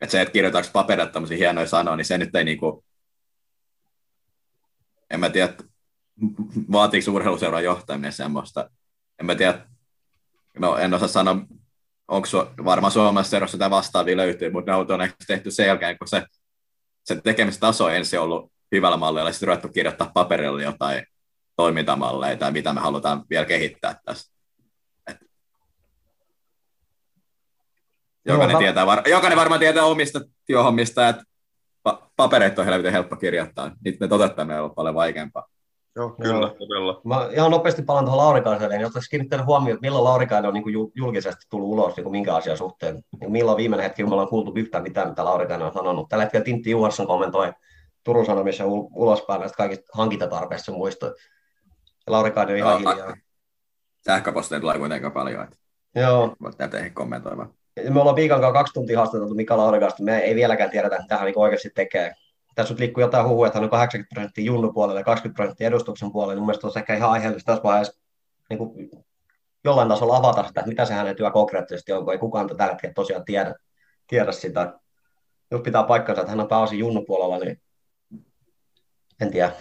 Että se, että kirjoitaanko paperille tämmöisiä hienoja sanoja, niin se nyt ei niinku, en mä tiedä, vaatiiko urheiluseuran johtaminen semmoista. En mä tiedä, no en osaa sanoa, onko su- varmaan Suomessa seurassa sitä vastaavia löytyy, mutta ne on tehty sen jälkeen, kun se, se tekemistaso on ensin ollut hyvällä mallilla, ja sitten ruvettu kirjoittaa paperille jotain toimintamalleja tai mitä me halutaan vielä kehittää tässä. Jokainen, Joo, tietää, var- jokainen varmaan tietää omista työhommista, että pa- papereita on helvetin helppo kirjoittaa. Niitä ne toteuttaminen on paljon vaikeampaa. Joo, kyllä, Joo. todella. Mä ihan nopeasti palaan tuohon Laurikaiselle, niin ottaisi kiinnittänyt huomioon, että milloin Laurikainen on niin kuin julkisesti tullut ulos niin kuin minkä asian suhteen. Niin milloin viimeinen hetki, kun me ollaan kuultu yhtään mitään, mitä Laurikainen on sanonut. Tällä hetkellä Tintti Juhansson kommentoi Turun Sanomissa ul- ulospäin näistä kaikista hankintatarpeista sun muista. Ja Laurikainen on ihan Joo, hiljaa. Sähköposteja tulee kuitenkin paljon, että Joo, voit ehkä kommentoimaan. Ja me ollaan viikon kanssa kaksi tuntia haastateltu Mika Laurikaista, me ei vieläkään tiedetä, mitä hän niin oikeasti tekee. Tässä nyt liikkuu jotain huhua, että hän on 80 prosenttia junnu puolella ja 20 prosenttia edustuksen puolella. Mun mielestä olisi ehkä ihan aiheellista tässä vaiheessa niin kuin jollain tasolla avata sitä, että mitä se hänen työ konkreettisesti on, kun ei kukaan tällä hetkellä tosiaan tiedä, tiedä sitä. Jos pitää paikkansa, että hän on pääosin junnu puolella, niin en tiedä.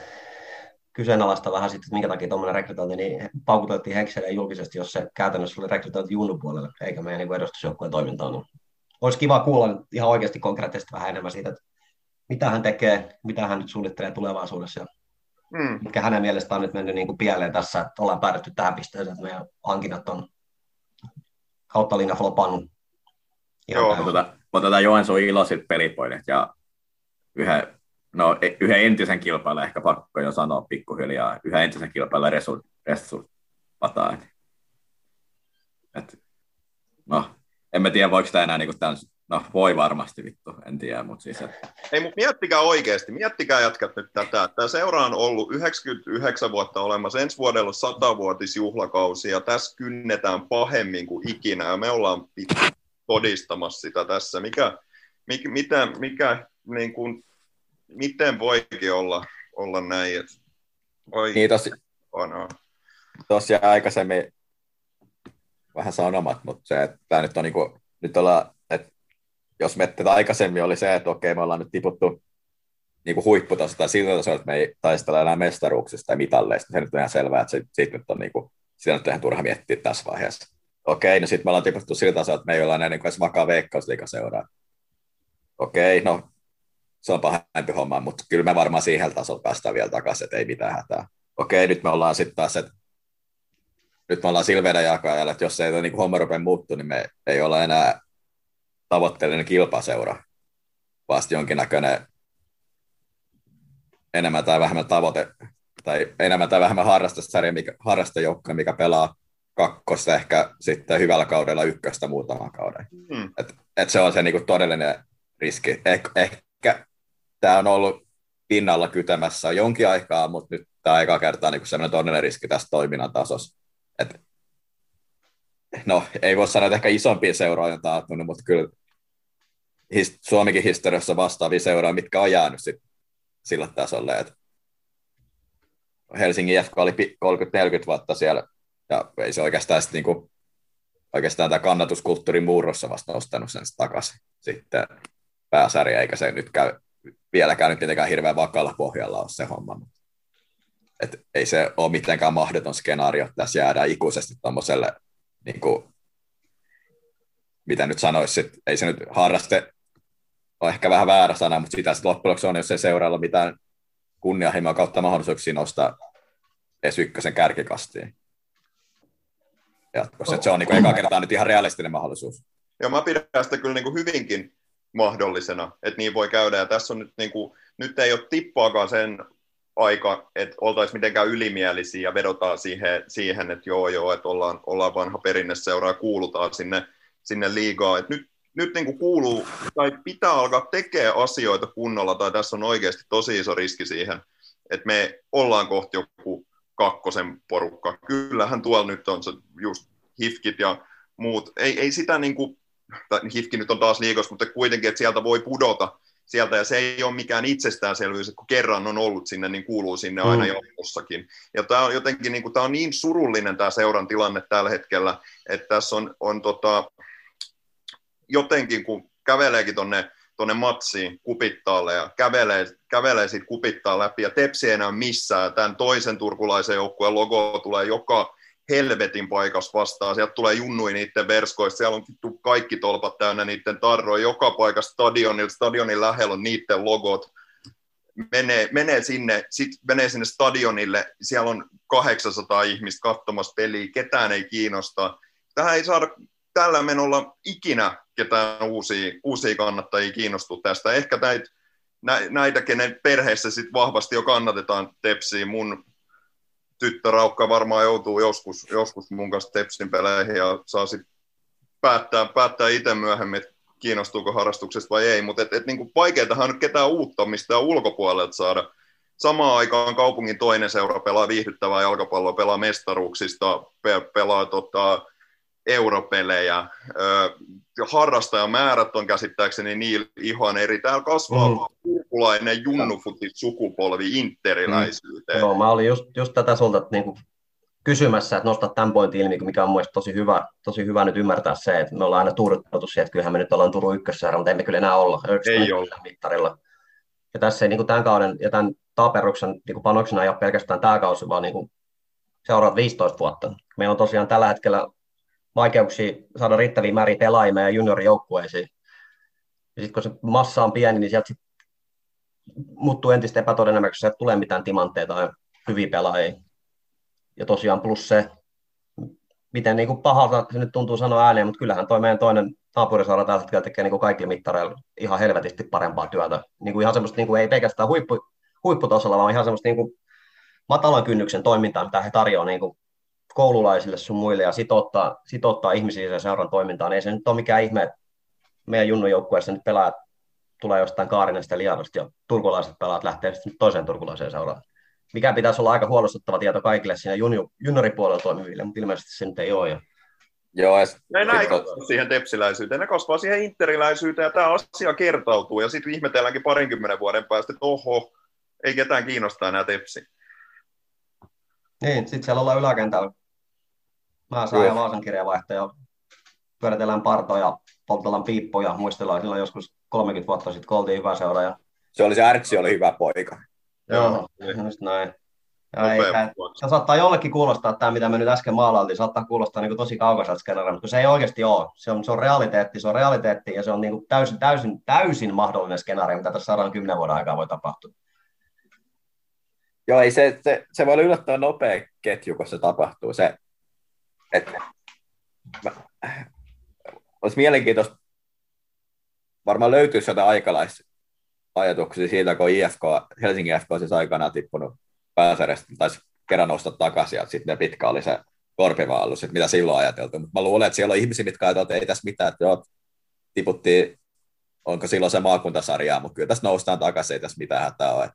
Kyseenalaista vähän sitten, että minkä takia tuommoinen rekrytointi, niin paukuteltiin Hekseleen julkisesti, jos se käytännössä oli rekrytointi junnu puolelle, eikä meidän niin edustusjoukkueen toimintaan. Olisi kiva kuulla ihan oikeasti konkreettisesti vähän enemmän siitä, että mitä hän tekee, mitä hän nyt suunnittelee tulevaisuudessa ja Mm. mitkä hänen mielestään on nyt mennyt niin kuin pieleen tässä, että ollaan päädytty tähän pisteeseen, että meidän hankinnat on kautta linja flopannut. Joo. täysin. Otetaan, otetaan Joensuun iloiset pelipoinet ja yhden, no, e- yhden entisen kilpailijan ehkä pakko jo sanoa pikkuhiljaa, yhden entisen kilpailijan resu, resu pataa. Et, no, en mä tiedä, voiko tämä enää niin tämän No voi varmasti vittu, en tiedä, mutta siis... Että... Ei, mutta miettikää oikeasti, miettikää jatkat nyt tätä. Tämä seura on ollut 99 vuotta olemassa, ensi vuodella 100-vuotisjuhlakausi ja tässä kynnetään pahemmin kuin ikinä ja me ollaan todistamassa sitä tässä. Mikä, mikä, mitä, mikä niin kuin, miten voikin olla, olla näin? Että, oi, Niin tosi, tosiaan aikaisemmin vähän sanomat, mutta se, että tämä nyt on niin kuin, nyt ollaan, jos me aikaisemmin oli se, että okei, me ollaan nyt tiputtu niin kuin huipputasosta tai siltä tasolla, että me ei taistella enää mestaruuksista tai mitalleista, se nyt on ihan selvää, että se, siitä nyt on niin kuin, sitä nyt on ihan turha miettiä tässä vaiheessa. Okei, no sitten me ollaan tiputtu siltä tasolla, että me ei olla enää niin kuin edes vakaa veikkausliikaseuraa. Okei, no se on pahempi homma, mutta kyllä me varmaan siihen tasolla päästään vielä takaisin, että ei mitään hätää. Okei, nyt me ollaan sitten taas, että nyt me ollaan Silveden jakajalla, että jos ei niin homma rupea muuttua, niin me ei olla enää tavoitteellinen kilpaseura, vasta jonkinnäköinen enemmän tai vähemmän tavoite, tai enemmän tai vähemmän harrastusarja, mikä, harrastajoukko, mikä pelaa kakkosta ehkä sitten hyvällä kaudella ykköstä muutaman kauden. Hmm. Et, et se on se niinku todellinen riski. Eh, ehkä tämä on ollut pinnalla kytämässä jonkin aikaa, mutta nyt tämä aika kertaa niin sellainen todellinen riski tässä toiminnan tasossa. Et, no, ei voi sanoa, että ehkä isompia seuroja on taattunut, mutta kyllä his, Suomikin historiassa vastaavia seuroja, mitkä on jäänyt sit sillä tasolle, että Helsingin FK oli 30-40 vuotta siellä, ja ei se oikeastaan sitten niinku, oikeastaan tämä kannatuskulttuurin murrossa vasta nostanut sen takaisin sitten pääsarja, eikä se nyt käy, vieläkään nyt tietenkään hirveän vakalla pohjalla ole se homma. Et ei se ole mitenkään mahdoton skenaario, että tässä jäädään ikuisesti tuommoiselle, niin mitä nyt sanoisi, ei se nyt harraste on ehkä vähän väärä sana, mutta sitä sitten loppujen on, jos ei seuraalla mitään kunnianhimoa kautta mahdollisuuksia nostaa edes ykkösen kärkikastiin. Jatkossa. se on niin kuin eka kertaa nyt ihan realistinen mahdollisuus. Ja mä pidän sitä kyllä niin kuin hyvinkin mahdollisena, että niin voi käydä. Ja tässä on nyt, niin kuin, nyt ei ole tippaakaan sen aika, että oltaisiin mitenkään ylimielisiä ja vedotaan siihen, siihen että joo joo, että ollaan, ollaan vanha perinneseura ja kuulutaan sinne, sinne liigaan. Et nyt nyt niin kuin kuuluu tai pitää alkaa tekemään asioita kunnolla, tai tässä on oikeasti tosi iso riski siihen, että me ollaan kohti joku kakkosen porukka. Kyllähän tuolla nyt on se just hifkit ja muut. Ei, ei sitä niin kuin, tai hifki nyt on taas liikossa, mutta kuitenkin, että sieltä voi pudota sieltä, ja se ei ole mikään itsestäänselvyys, että kun kerran on ollut sinne, niin kuuluu sinne aina mm. jatkossakin. Ja tämä on jotenkin niin, kuin, tämä on niin surullinen tämä seuran tilanne tällä hetkellä, että tässä on, on tota, jotenkin, kun käveleekin tonne, tonne matsiin kupittaalle ja kävelee, kävelee siitä kupittaa läpi ja tepsi ei enää missään. Tämän toisen turkulaisen joukkueen logo tulee joka helvetin paikassa vastaan. Sieltä tulee junnui niiden verskoista. Siellä on kaikki tolpat täynnä niiden tarroja. Joka paikassa stadionilla, stadionin lähellä on niiden logot. Menee, menee, sinne, sit menee sinne stadionille. Siellä on 800 ihmistä katsomassa peliä. Ketään ei kiinnosta. Tähän ei saada tällä menolla ikinä ketään uusia, uusia kannattajia kiinnostuu tästä. Ehkä näitä, näitä kenen perheessä sit vahvasti jo kannatetaan Tepsiä. Mun tyttö Raukka varmaan joutuu joskus, joskus mun kanssa Tepsin peleihin ja saa sitten päättää, päättää itse myöhemmin, että kiinnostuuko harrastuksesta vai ei, mutta et, et, niinku vaikeatahan nyt ketään uutta mistään ulkopuolelta saada. Samaan aikaan kaupungin toinen seura pelaa viihdyttävää jalkapalloa, pelaa mestaruuksista, pe- pelaa tota, europelejä. Harrastajamäärät on käsittääkseni niin ihan eri. Täällä kasvaa mm. kurkulainen junnufutit sukupolvi interiläisyyteen. Mm. Joo, mä olin just, just tätä sulta niin kuin kysymässä, että nostaa tämän pointin ilmi, mikä on mielestäni tosi hyvä, tosi hyvä nyt ymmärtää se, että me ollaan aina turvattu siihen, että kyllähän me nyt ollaan Turun ykkössäärä, mutta emme kyllä enää olla. Ei olla. Mittarilla. Ja tässä ei niin kuin tämän kauden ja tämän taperuksen niin kuin panoksena ei ole pelkästään tämä kausi, vaan niin kuin seuraavat 15 vuotta. Meillä on tosiaan tällä hetkellä vaikeuksia saada riittäviä määriä pelaajia ja juniorijoukkueisiin. Ja sitten kun se massa on pieni, niin sieltä sit muuttuu entistä epätodennäköisesti, että tulee mitään timantteja tai hyviä pelaajia. Ja tosiaan plus se, miten niin kuin pahalta se nyt tuntuu sanoa ääneen, mutta kyllähän toi meidän toinen naapurisaara tällä hetkellä tekee niin kuin kaikilla mittareilla ihan helvetisti parempaa työtä. Niin kuin ihan semmoista, niin kuin ei pelkästään huippu, huipputasolla, vaan ihan semmoista niin kuin matalan kynnyksen toimintaa, mitä he tarjoavat niin kuin koululaisille sun muille ja sitouttaa, sitouttaa ihmisiä sen seuran toimintaan. Ei se nyt ole mikään ihme, meidän junnu joukkueessa nyt pelaajat tulee jostain Kaarinasta ja ja turkulaiset pelaat lähtee sitten toiseen turkulaiseen seuraan. Mikä pitäisi olla aika huolestuttava tieto kaikille siinä junior, junioripuolella toimiville, mutta ilmeisesti se nyt ei ole. Ja Joo, ja Ne näin sit- kasvaa siihen tepsiläisyyteen, ne kasvaa siihen interiläisyyteen ja tämä asia kertautuu ja sitten ihmetelläänkin parinkymmenen vuoden päästä, että oho, ei ketään kiinnostaa enää tepsi. Niin, sitten siellä ollaan yläkentällä. Mä saan ja. Vaasan kirjavaihtaja. Pyöritellään partoja, poltellaan piippoja. Muistellaan silloin joskus 30 vuotta sitten, kun oltiin hyvä seura. Ja... se oli se Ärtsi oli hyvä poika. Joo, just näin. Se saattaa jollekin kuulostaa, tämä mitä me nyt äsken maalailtiin, saattaa kuulostaa niin tosi kaukaiselta skenaariolta, mutta se ei oikeasti ole. Se on, se on realiteetti, se on realiteetti ja se on niin kuin täysin, täysin, täysin mahdollinen skenaario, mitä tässä saadaan kymmenen vuoden aikaa voi tapahtua. Joo, ei se, se, se voi olla yllättävän nopea ketju, kun se tapahtuu. Se, et, mä, olisi mielenkiintoista, varmaan löytyisi jotain aikalaisajatuksia siitä, kun IFK, Helsingin on siis aikanaan tippunut pääsarjasta, taisi kerran nostaa takaisin, ja sitten pitkä oli se korpivaallus, että mitä silloin ajateltu. Mutta mä luulen, että siellä on ihmisiä, mitkä ajatellaan, että ei tässä mitään, että joo, tiputtiin, onko silloin se maakuntasarjaa, mutta kyllä tässä noustaan takaisin, ei tässä mitään hätää ole.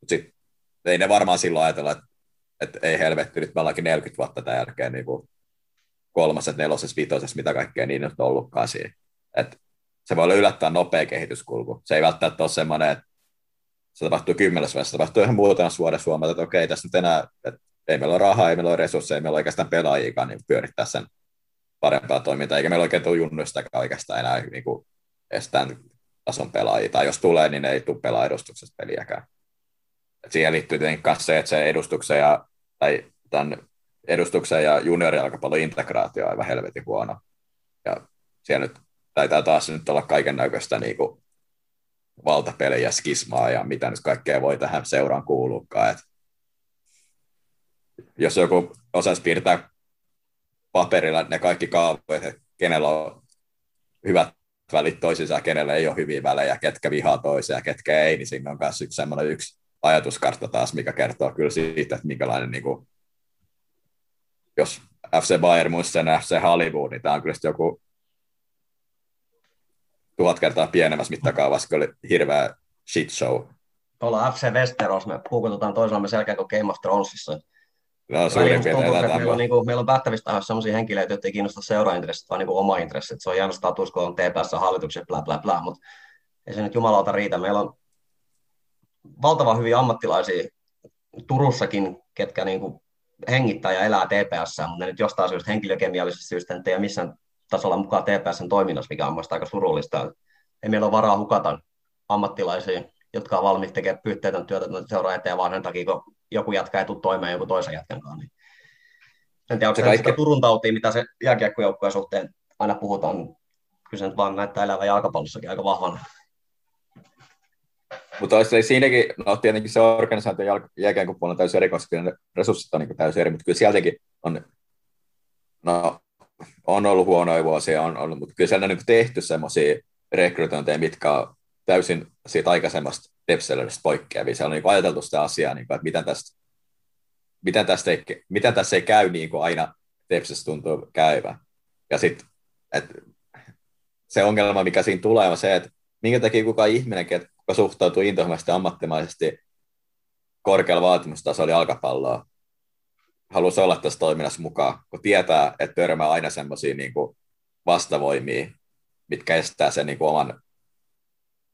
Mutta sitten ei ne varmaan silloin ajatella, että, että ei helvetti, nyt me ollaankin 40 vuotta tämän jälkeen niin kuin kolmaset, neloses, vitoses, mitä kaikkea niin on ollutkaan siinä. Et se voi olla yllättäen nopea kehityskulku. Se ei välttämättä ole semmoinen, että se tapahtuu kymmenessä vuodessa, se tapahtuu ihan muutamassa vuodessa huomata, että okei, tässä nyt enää, että ei meillä ole rahaa, ei meillä ole resursseja, ei meillä ole oikeastaan pelaajiakaan niin pyörittää sen parempaa toimintaa, eikä meillä oikein tule junnuistakaan oikeastaan enää niin kuin edes tason pelaajia, tai jos tulee, niin ei tule pelaa edustuksesta peliäkään. Et siihen liittyy tietenkin myös se, että se edustuksen ja, tai tämän edustuksen ja juniorijalkapallon integraatio on aivan helvetin huono. Ja siellä nyt taitaa taas nyt olla kaiken näköistä niin kuin valtapelejä, skismaa ja mitä nyt kaikkea voi tähän seuraan kuuluukaan. Et jos joku osaisi piirtää paperilla ne kaikki kaavat, että kenellä on hyvät välit toisiinsa ja kenellä ei ole hyviä välejä, ketkä vihaa toisia ja ketkä ei, niin siinä on myös yksi yksi ajatuskartta taas, mikä kertoo kyllä siitä, että minkälainen, niin kuin, jos FC Bayern München ja FC Hollywood, niin tämä on kyllä joku tuhat kertaa pienemmässä mittakaavassa, kyllä hirveä shit show. Ollaan FC Westeros, me puukotetaan toisaamme selkeä kuin Game of Thronesissa. No, suurin tuntuu, meillä, on, niin kuin, meillä on päättävissä tahoissa sellaisia henkilöitä, jotka ei kiinnosta seuraintressit, vaan niin kuin oma intressit. Se on hieno status, kun on TPS hallituksen, bla bla bla, mutta ei se nyt jumalauta riitä. Meillä on valtavan hyviä ammattilaisia Turussakin, ketkä niin kuin hengittää ja elää TPS, mutta ne nyt jostain syystä henkilökemiallisesta syystä nyt ei ole missään tasolla mukaan TPSn toiminnassa, mikä on mielestäni aika surullista. Ei meillä ole varaa hukata ammattilaisia, jotka on valmiit tekemään pyytteetön työtä seuraa eteen, vaan sen takia, kun joku jätkä ei tule toimeen joku toisen jätkän kanssa. Niin. En tiedä, onko Se se kaikki- sitä Turun tautia, mitä se jääkiekkojoukkojen suhteen aina puhutaan. Kyllä se nyt vaan näyttää elävän jalkapallossakin aika vahvana. Mutta olisi siinäkin, no tietenkin se organisaatio jälk- jälkeen puolella täysin eri, koska ne resurssit on niin täysin eri, mutta kyllä sieltäkin on, no, on ollut huonoja vuosia, on ollut, mutta kyllä siellä on niin tehty semmoisia rekrytointeja, mitkä on täysin siitä aikaisemmasta Depseleristä poikkeavia. Siellä on niin ajateltu sitä asiaa, niin kuin, että miten tästä, miten tästä ei, miten tässä ei käy niin kuin aina Tepsessä tuntuu käyvän. Ja sitten, se ongelma, mikä siinä tulee, on se, että minkä takia kukaan ihminen, joka suhtautuu intohimoisesti ammattimaisesti korkealla vaatimustasolla jalkapalloa, haluaisi olla tässä toiminnassa mukaan, kun tietää, että törmää aina semmoisia niin vastavoimia, mitkä estää sen niin kuin oman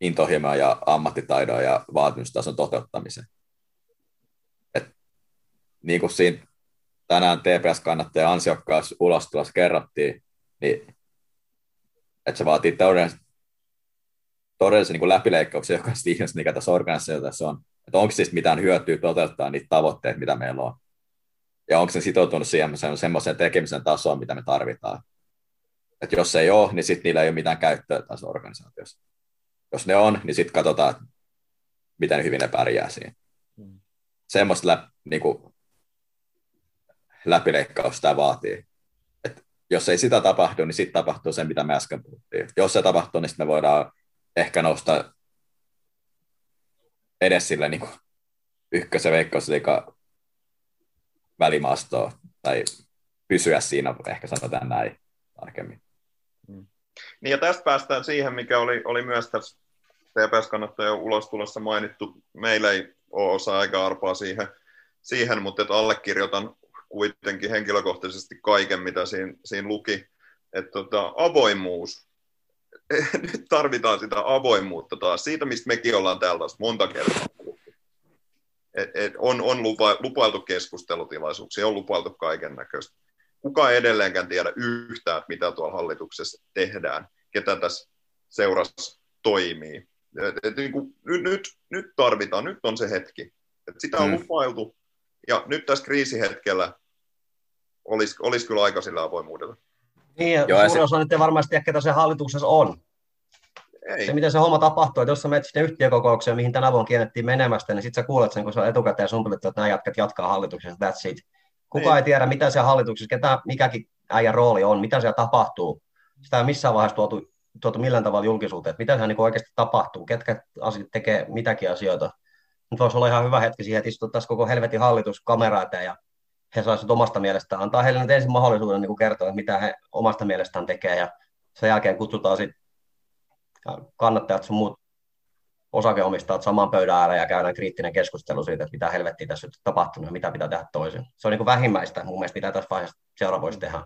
intohimoa ja ammattitaidon ja vaatimustason toteuttamisen. Et, niin kuin siinä tänään TPS-kannattaja ansiokkaassa ulostulossa kerrottiin, niin että se vaatii todellisen, todellisen niin läpileikkauksen jokaisesta ihmisestä, mikä tässä organisaatiossa on. Että onko siis mitään hyötyä toteuttaa niitä tavoitteita, mitä meillä on. Ja onko se sitoutunut siihen semmoiseen tekemisen tasoon, mitä me tarvitaan. Että jos se ei ole, niin sitten niillä ei ole mitään käyttöä tässä organisaatiossa. Jos ne on, niin sitten katsotaan, miten hyvin ne pärjää siinä. Hmm. Semmoista lä, niin kuin, läpileikkausta tämä vaatii. Et jos ei sitä tapahdu, niin sitten tapahtuu se, mitä me äsken puhuttiin. Jos se tapahtuu, niin sitten me voidaan ehkä nousta edes sille niin ykkösen veikkausliiga välimaastoa tai pysyä siinä, ehkä sanotaan näin tarkemmin. Niin ja tästä päästään siihen, mikä oli, oli myös tässä TPS-kannattajan ulostulossa mainittu. Meillä ei ole osa aika arpaa siihen, siihen mutta että allekirjoitan kuitenkin henkilökohtaisesti kaiken, mitä siinä, siinä luki. Että tota, avoimuus. Nyt tarvitaan sitä avoimuutta taas. Siitä, mistä mekin ollaan täällä monta kertaa et, et on, on lupa, lupailtu keskustelutilaisuuksia, on lupailtu kaiken näköistä. Kuka edelleenkään tiedä yhtään, mitä tuolla hallituksessa tehdään, ketä tässä seurassa toimii. Et, et, niin kuin, nyt, nyt, nyt tarvitaan, nyt on se hetki. Et sitä on mm. lupailtu, ja nyt tässä kriisihetkellä olisi, olisi kyllä aika sillä avoimuudella. Niin, ja Joo, suurin osa nyt ei varmasti tiedä, ketä se hallituksessa on. Ei. Se, miten se homma tapahtuu, että jos sä menet sitten yhtiökokoukseen, mihin tänä vuonna kiinnittiin menemästä, niin sitten sä kuulet sen, kun se on etukäteen sumpelittu, että nämä jatkat jatkaa hallituksessa, that's it. Kuka ei. ei tiedä, mitä siellä hallituksessa, ketä mikäkin äijän rooli on, mitä siellä tapahtuu. Sitä ei missään vaiheessa tuotu, tuotu millään tavalla julkisuuteen, että mitä siellä niin oikeasti tapahtuu, ketkä asiat tekee mitäkin asioita. Nyt voisi olla ihan hyvä hetki siihen, että istuttaisiin koko helvetin hallitus kameraa eteen ja he saisivat omasta mielestään, antaa heille nyt ensin mahdollisuuden niin kertoa, että mitä he omasta mielestään tekee ja sen jälkeen kutsutaan sitten kannattajat sun muut osakeomistajat saman pöydän ääreen ja käydään kriittinen keskustelu siitä, että mitä helvettiä tässä on tapahtunut ja mitä pitää tehdä toisin. Se on niin kuin vähimmäistä mun mielestä, mitä tässä vaiheessa seura voisi tehdä.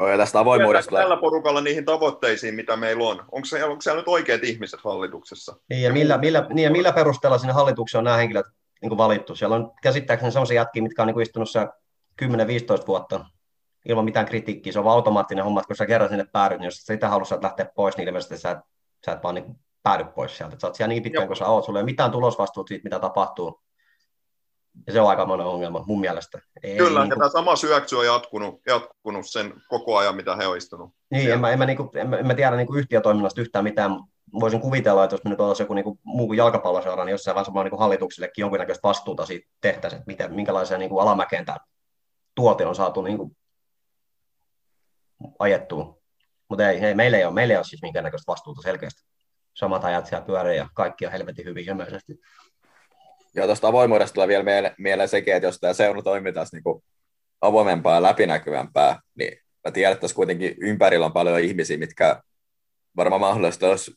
No, ja tästä avoimuudesta... Tällä porukalla niihin tavoitteisiin, mitä meillä on. Onko, se, onko siellä nyt oikeat ihmiset hallituksessa? Niin, ja millä, millä, niin, ja millä perusteella sinne hallitukseen on nämä henkilöt niin kuin valittu? Siellä on käsittääkseni sellaisia jätkiä, mitkä on niin kuin istunut 10-15 vuotta ilman mitään kritiikkiä. Se on vaan automaattinen homma, että kun sä kerran sinne päädyt, niin jos sä sitä haluat lähteä pois, niin ilmeisesti sä, sä et vaan niin päädy pois sieltä. Sä oot siellä niin pitkään kuin sä oot, sulla ei ole mitään tulosvastuuta siitä, mitä tapahtuu. Ja se on aika monen ongelma mun mielestä. Ei, Kyllä, niin kuin... tämä sama syöksy on jatkunut, jatkunut sen koko ajan, mitä he on istunut. Niin, en mä, en mä, niin kuin, en, mä, en mä tiedä niin kuin yhtiötoiminnasta yhtään mitään, mutta voisin kuvitella, että jos me nyt olisi joku niin kuin, muu kuin jalkapalloseura, niin jossain vaiheessa niin hallituksillekin jonkinnäköistä vastuuta siitä tehtäisiin, että miten, minkälaisia niin kuin alamäkeen tämä tuote on saatu niin kuin, ajettua. Mutta ei, ei, meillä ei ole, meillä ei ole siis minkäännäköistä vastuuta selkeästi. Samat ajat siellä pyörii ja kaikki on helvetin hyvin ilmeisesti. Joo, tuosta avoimuudesta tulee vielä mieleen, mieleen sekin, että jos tämä seura toimintaisi niin avoimempaa ja läpinäkyvämpää, niin mä tiedän, että tässä kuitenkin ympärillä on paljon ihmisiä, mitkä varmaan mahdollista olisi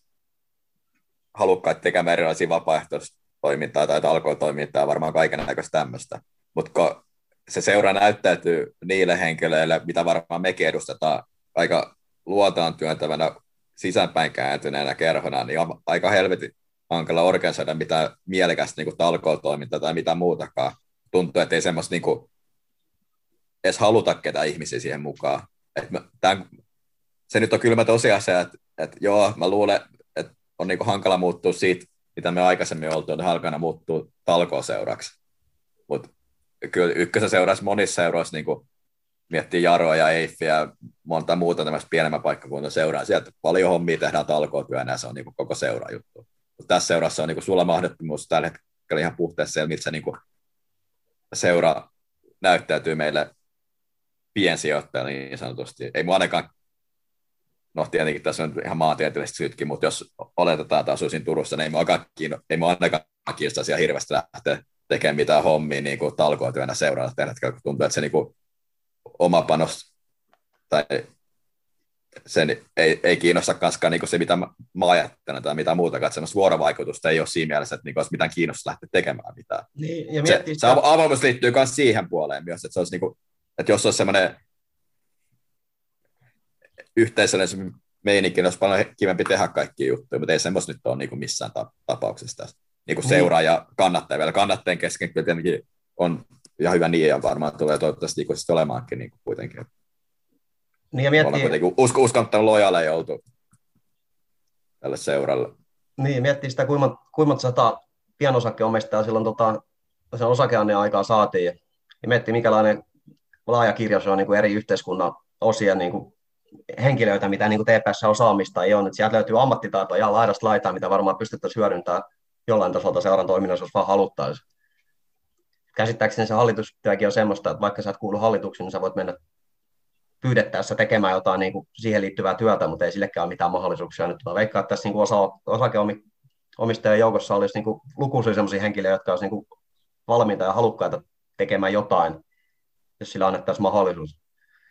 halukkaita tekemään erilaisia vapaaehtoistoimintaa tai talkoitoimintaa, varmaan kaiken näköistä tämmöistä. Mutta se seura näyttäytyy niille henkilöille, mitä varmaan mekin edustetaan aika luotaan työntävänä sisäänpäin kääntyneenä kerhona, niin on aika helvetin hankala organisoida mitään mielekästä niin talkootoimintaa tai mitä muutakaan. Tuntuu, että ei semmoista niin kuin, edes haluta ketään ihmisiä siihen mukaan. Et mä, tämän, se nyt on kylmä tosiasia, että, että joo, mä luulen, on niin kuin hankala muuttua siitä, mitä me aikaisemmin oltu, että halkana muuttuu talkooseuraksi. Mutta kyllä ykkösen seurasi monissa seuroissa niin kuin miettii Jaroa ja Eiffiä ja monta muuta tämmöistä pienemmän paikkakunnan seuraa. Sieltä paljon hommia tehdään talkootyönä ja se on niin kuin koko seura juttu. Mutta tässä seurassa on niin kuin sulla mahdottomuus tällä hetkellä ihan puhteessa se, missä niin kuin seura näyttäytyy meille piensijoittajalle niin sanotusti. Ei mun ainakaan, no tietenkin tässä on ihan maantieteelliset syytkin, mutta jos oletetaan, että asuisin Turussa, niin ei mua ainakaan kiinnostaisi hirveästi lähteä tekemään mitään hommia niin kuin talkootyönä seuraavalla tällä hetkellä, kun tuntuu, että se niin kuin oma panos tai sen ei, ei kiinnosta koskaan niin se, mitä mä ajattelen tai mitä muuta, että semmoista vuorovaikutusta ei ole siinä mielessä, että niin olisi mitään kiinnostusta lähteä tekemään mitään. Niin, ja se, se avoimuus liittyy myös siihen puoleen myös, että, se olisi niin kuin, että jos olisi semmoinen yhteisöllinen meininki, niin olisi paljon kivempi tehdä kaikki juttuja, mutta ei semmoista nyt ole niin kuin missään tapauksessa tässä niin kuin seuraa ja kannattaa vielä. Kannattajien kesken kyllä tietenkin on ihan hyvä niin, ja varmaan tulee toivottavasti ikuisesti olemaankin niin kuin kuitenkin. Niin ja miettii... kuitenkin usko, uskonut lojalle oltu tälle seuralle. Niin, miettii sitä, kuinka, kuinka sata pianosakkeomistajaa silloin tota, sen osakeannen aikaa saatiin. Ja miettii, minkälainen laaja kirjo se on niin kuin eri yhteiskunnan osia niin kuin henkilöitä, mitä niin kuin TPS-osaamista ei ole. Että sieltä löytyy ammattitaitoa ja laidasta laitaa, mitä varmaan pystyttäisiin hyödyntämään jollain tasolta seuran toiminnassa, jos vaan haluttaisiin. Käsittääkseni se hallitustyökin on semmoista, että vaikka sä et kuulu hallituksiin, niin sä voit mennä pyydettäessä tekemään jotain niin kuin siihen liittyvää työtä, mutta ei sillekään ole mitään mahdollisuuksia. Nyt mä veikkaan, että tässä niin kuin osa, osakeomistajien joukossa olisi niin lukuisia sellaisia henkilöitä, jotka olisivat niin valmiita ja halukkaita tekemään jotain, jos sillä annettaisiin mahdollisuus.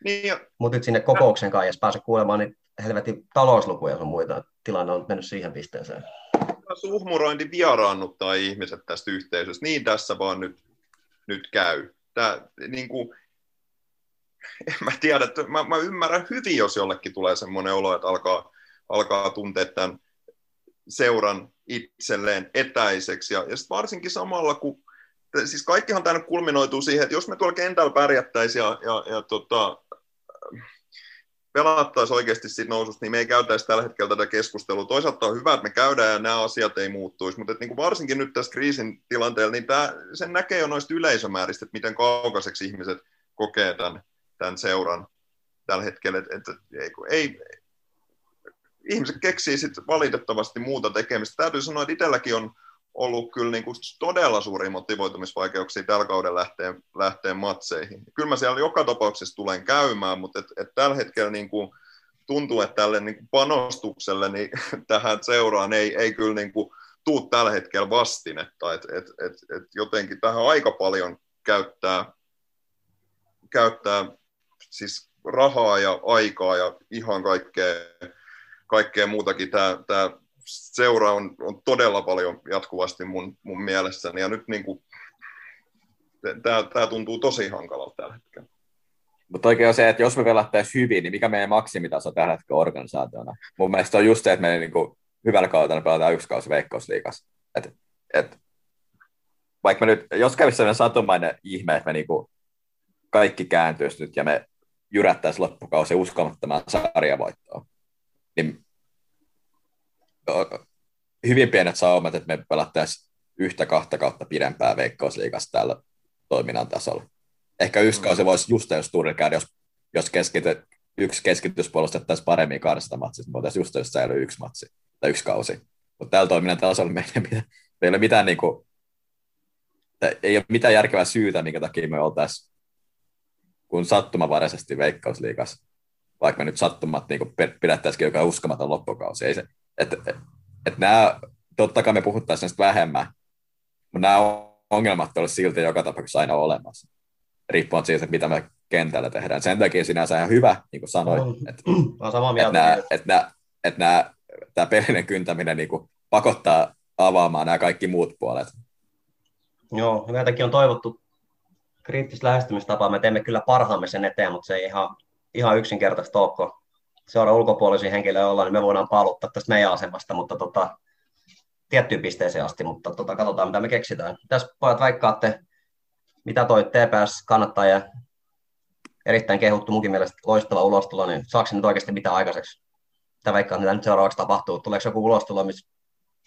Niin, Mutta nyt sinne kokouksen kanssa, jos pääse kuulemaan, niin helvetin talouslukuja sun muita. Tilanne on mennyt siihen pisteeseen. Suhmurointi vieraannuttaa ihmiset tästä yhteisöstä. Niin tässä vaan nyt, nyt käy. Tää, niin kuin, en mä tiedä, että mä, mä ymmärrän hyvin, jos jollekin tulee semmoinen olo, että alkaa, alkaa tuntea tämän seuran itselleen etäiseksi. Ja, ja varsinkin samalla, kun siis kaikkihan tämä kulminoituu siihen, että jos me tuolla kentällä pärjättäisiin ja, ja, ja tota, pelattaisiin oikeasti siitä noususta, niin me ei käytäisi tällä hetkellä tätä keskustelua. Toisaalta on hyvä, että me käydään ja nämä asiat ei muuttuisi, mutta niin kuin varsinkin nyt tässä kriisin tilanteella, niin tämä, sen näkee jo noista yleisömääristä, että miten kaukaiseksi ihmiset kokee tämän, tämän seuran tällä hetkellä. Että, että ei, ei, ihmiset keksii sitten valitettavasti muuta tekemistä. Täytyy sanoa, että itselläkin on ollut kyllä niin kuin todella suuria motivoitumisvaikeuksia tällä kaudella lähteen, lähteen matseihin. Kyllä mä siellä joka tapauksessa tulen käymään, mutta et, et tällä hetkellä niin kuin tuntuu, että tälle niin kuin panostukselle niin tähän seuraan ei, ei kyllä niin kuin tuu tällä hetkellä vastinetta. Et, et, et, et jotenkin tähän aika paljon käyttää, käyttää siis rahaa ja aikaa ja ihan kaikkea, kaikkea muutakin. Tämä seura on, on todella paljon jatkuvasti mun, mun mielessäni, ja nyt niin kuin, tämä tuntuu tosi hankalalta tällä hetkellä. Mutta oikein on se, että jos me pelattaisiin hyvin, niin mikä meidän maksimitaso tällä hetkellä organisaationa? Mun mielestä on just se, että me niin kuin, hyvällä kaudella pelataan yksi kausi veikkausliikas. Et, et, vaikka me nyt, jos kävisi sellainen satumainen ihme, että me niin kuin, kaikki kääntyisi nyt ja me jyrättäisiin loppukausi uskomattomaan sarjavoittoon, niin hyvin pienet saumat, että me pelattaisiin yhtä kahta kautta pidempää veikkausliikasta tällä toiminnan tasolla. Ehkä yksi kausi voisi just jos käydä, jos, jos keskity, yksi keskitys puolustettaisiin paremmin kahdesta matsista, me voitaisiin just jos säilyy yksi matsi tai yksi kausi. Mutta tällä toiminnan tasolla meillä ei, meillä ei ole mitään, niin kuin, ei ole mitään järkevää syytä, minkä takia me oltaisiin kun sattumavaraisesti veikkausliikas, vaikka me nyt sattumat niin pidettäisikin joka uskomaton loppukausi. Ei se, et, et, nämä, totta kai me puhuttaisiin näistä vähemmän, mutta nämä ongelmat olisi silti joka tapauksessa aina olemassa, riippuen siitä, mitä me kentällä tehdään. Sen takia sinänsä ihan hyvä, niin kuin sanoit, että et nämä, et nämä, et nämä, tämä pelinen kyntäminen niin kuin pakottaa avaamaan nämä kaikki muut puolet. Joo, meiltäkin on toivottu kriittistä lähestymistapaa. Me teemme kyllä parhaamme sen eteen, mutta se ei ihan, ihan yksinkertaista ole, seura ulkopuolisia henkilöitä ollaan, niin me voidaan paaluttaa tästä meidän asemasta, mutta tota, tiettyyn pisteeseen asti, mutta tota, katsotaan, mitä me keksitään. Tässä pojat vaikkaatte, mitä toi TPS kannattaa ja erittäin kehuttu munkin mielestä loistava ulostulo, niin saako nyt oikeasti mitä aikaiseksi? Mitä vaikka mitä nyt seuraavaksi tapahtuu? Tuleeko joku ulostulo, missä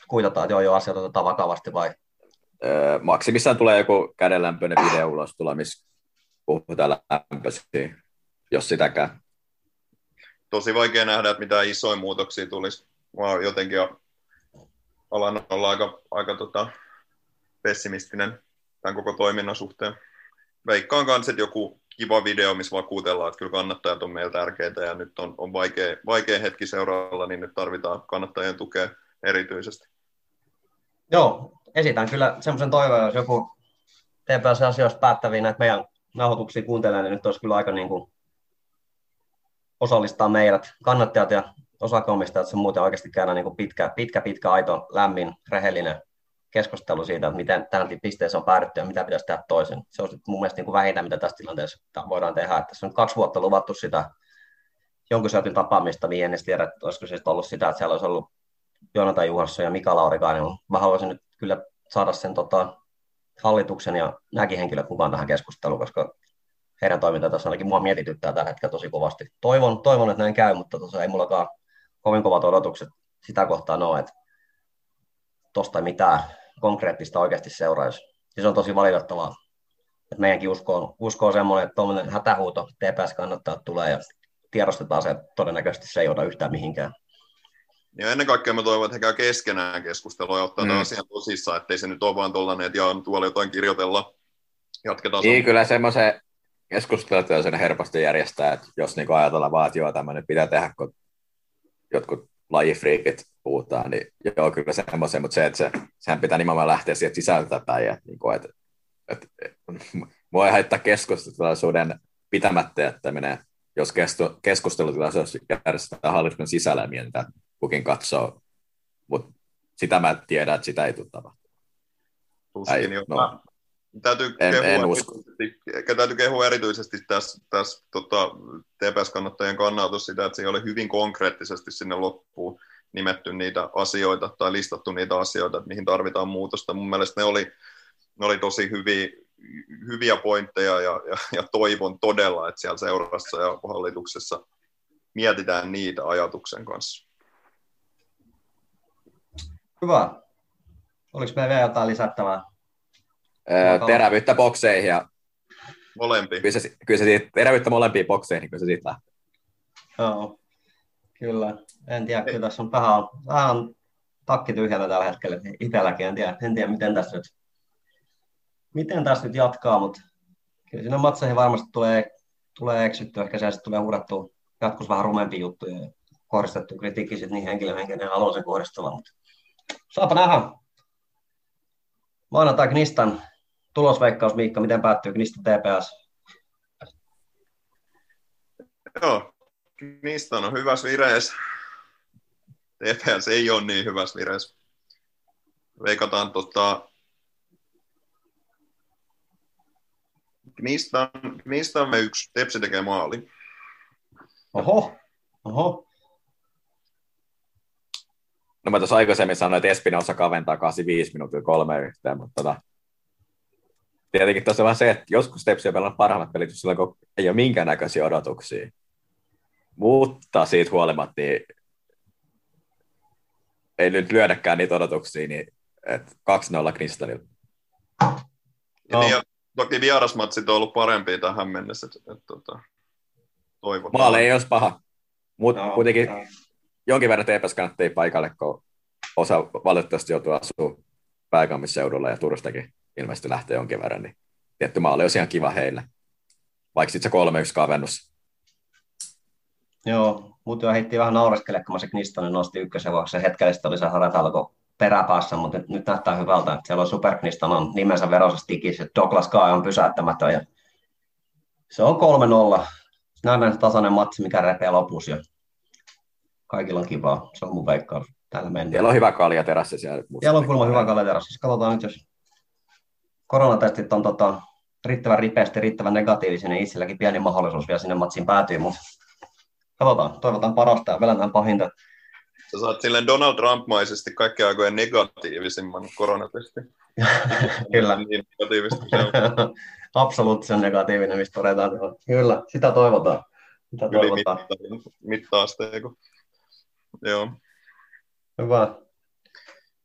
kuitataan, että joo, joo, asioita otetaan vakavasti vai? Öö, maksimissaan tulee joku kädenlämpöinen video-ulostulo, missä puhutaan lämpöisiä, jos sitäkään tosi vaikea nähdä, että mitään isoja muutoksia tulisi. Mä jotenkin alan olla aika, aika tota, pessimistinen tämän koko toiminnan suhteen. Veikkaan kanssa, että joku kiva video, missä vakuutellaan, että kyllä kannattajat on meillä tärkeitä ja nyt on, on vaikea, vaikea hetki seuraavalla, niin nyt tarvitaan kannattajien tukea erityisesti. Joo, esitän kyllä semmoisen toiveen, jos joku TPS-asioista päättäviin näitä meidän nauhoituksia kuuntelee, niin nyt olisi kyllä aika niin kuin osallistaa meidät, kannattajat ja osakeomistajat, se muuten oikeasti käydään niin pitkä, pitkä, pitkä, aito, lämmin, rehellinen keskustelu siitä, että miten tähän pisteeseen on päädytty ja mitä pitäisi tehdä toisen. Se on mun mielestä niin kuin vähintään, mitä tässä tilanteessa voidaan tehdä. Että tässä on kaksi vuotta luvattu sitä jonkun syötyn tapaamista, niin en edes tiedä, että olisiko siis ollut sitä, että siellä olisi ollut Joonatan Juhassa ja Mika Laurikainen. Mä haluaisin nyt kyllä saada sen tota, hallituksen ja nämäkin henkilöt mukaan tähän keskusteluun, koska heidän toiminta tässä ainakin mua mietityttää tällä hetkellä tosi kovasti. Toivon, toivon että näin käy, mutta tosiaan ei mullakaan kovin kovat odotukset sitä kohtaan ole, että tuosta ei mitään konkreettista oikeasti seuraisi. Se on tosi valitettavaa. Että meidänkin usko usko on semmoinen, että tuommoinen hätähuuto TPS kannattaa tulee ja tiedostetaan se, että todennäköisesti se ei ota yhtään mihinkään. Ja ennen kaikkea mä toivon, että he käy keskenään keskustelua ja ottaa mm. asian tosissaan, ettei se nyt ole vaan tuollainen, että jaa, tuolla jotain kirjoitella. Jatketaan. Niin, kyllä semmoisen keskustelut sen helposti järjestää, että jos niin ajatellaan vaan, että joo, tämmöinen pitää tehdä, kun jotkut lajifriikit puhutaan, niin joo, kyllä semmoisen, mutta se, että se, sehän pitää nimenomaan lähteä sieltä sisältä päin, että, niin kuin, että, että, ei haittaa keskusteluisuuden pitämättä jättäminen jos keskustelutilaisuus järjestetään hallituksen sisällä, niin kukin katsoo, mutta sitä mä tiedän, että sitä ei tule tapahtumaan. Tuskin, jo. No, täytyy, en, kehua en usko. täytyy kehua erityisesti tässä, tässä tota, TPS-kannattajien kannalta sitä, että siinä oli hyvin konkreettisesti sinne loppuun nimetty niitä asioita tai listattu niitä asioita, että mihin tarvitaan muutosta. Mun mielestä ne oli, ne oli tosi hyviä, hyviä pointteja ja, ja, ja toivon todella, että siellä seurassa ja hallituksessa mietitään niitä ajatuksen kanssa. Hyvä. Oliko meillä vielä jotain lisättävää? Terävyyttä bokseihin ja Molempiin. Kyllä se, kyllä se siitä, terävyyttä molempiin bokseihin, niin kyllä se siitä lähtee. Joo, kyllä. En tiedä, kyllä tässä on vähän, vähän takki tyhjänä tällä hetkellä itselläkin. En tiedä, en tiedä miten tässä nyt, miten tässä nyt jatkaa, mutta kyllä siinä matseihin varmasti tulee, tulee eksyttyä, ehkä siellä tulee huudattua jatkossa vähän rumempi juttuja ja kohdistettu kritiikki sitten niin henkilöihin, kenen haluaa sen kohdistuvan, mutta saapa nähdä. Maanantai Knistan tulosveikkaus, Miikka, miten päättyy Knistan TPS? Joo, Knistan on hyvässä vireessä. TPS ei ole niin hyvässä vireessä. Veikataan tota, Knistan, Knistan me yksi, Tepsi tekee maali. Oho, oho. No mä tuossa aikaisemmin sanoin, että Espinosa kaventaa 85 minuuttia kolme yhteen, mutta tota, tietenkin tuossa on vähän se, että joskus Tepsi on pelannut parhaimmat pelit, silloin kun ei ole minkäännäköisiä odotuksia. Mutta siitä huolimatta niin ei nyt lyödäkään niitä odotuksia, niin että 2-0 Kristalilla. No. Niin, ja toki vierasmatsit on ollut parempia tähän mennessä. Että, että, että tota, toivotaan. Maale ei olisi paha, mutta no, kuitenkin no. jonkin verran TPS kannattaa paikalle, kun osa valitettavasti joutuu asumaan pääkaupunkiseudulla ja Turustakin ilmeisesti lähtee jonkin verran, niin tietty maali olisi ihan kiva heille. Vaikka sitten se 3-1 kavennus. Joo, mutta jo heitti vähän naureskelle, kun mä se Knistonen nosti ykkösen vuoksi. Se hetkellisesti oli se Haratalko peräpäässä, mutta nyt, nyt näyttää hyvältä, että siellä on Super Kniston on nimensä verossa tikis, että Douglas Kai on pysäyttämätön ja se on 3-0. Näin tasainen matsi, mikä repeää lopussa kaikilla on kivaa. Se on mun veikkaus. Täällä mennään. Siellä on hyvä kaljaterassi siellä. Siellä on kuulemma hyvä kaljaterassi. Katsotaan nyt, jos koronatestit on tota, riittävän ripeästi, riittävän negatiivisen, niin itselläkin pieni mahdollisuus vielä sinne matsiin päätyy, mutta katsotaan, toivotaan parasta ja velätään pahinta. Sä saat silleen Donald Trump-maisesti kaikkien aikojen negatiivisimman koronatestin. Kyllä. niin negatiivista se on. Absoluuttisen negatiivinen, mistä todetaan. Kyllä, sitä toivotaan. Sitä toivotaan. mitta-asteiko. Joo. Hyvä.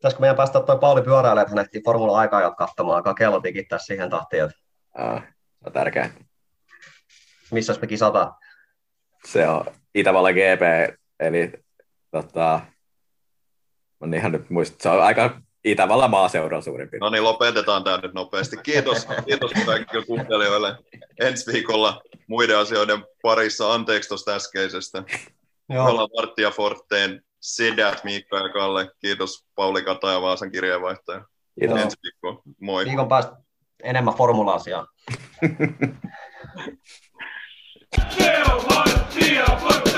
Pitäisikö meidän päästä tuo Pauli pyöräilemään, että hän ehtii formula-aikaa jo katsomaan, alkaa kello tikittää siihen tahtiin. Että... Ah, se on tärkeää. Missä me kisataan? Se on Itävalla GP, eli tota, on ihan nyt muistat, se on aika Itävalla maaseuran suurin piirtein. No niin, lopetetaan tämä nyt nopeasti. Kiitos, kiitos kaikille kuuntelijoille. Ensi viikolla muiden asioiden parissa. Anteeksi tuosta äskeisestä. Joo. Me ollaan Varttia Forteen Sidät, Miikka ja Kalle. Kiitos Pauli Kata ja Vaasan kirjeenvaihtaja. Kiitos. Ensi viikko. Moi. Viikon päästä enemmän formula-asiaa.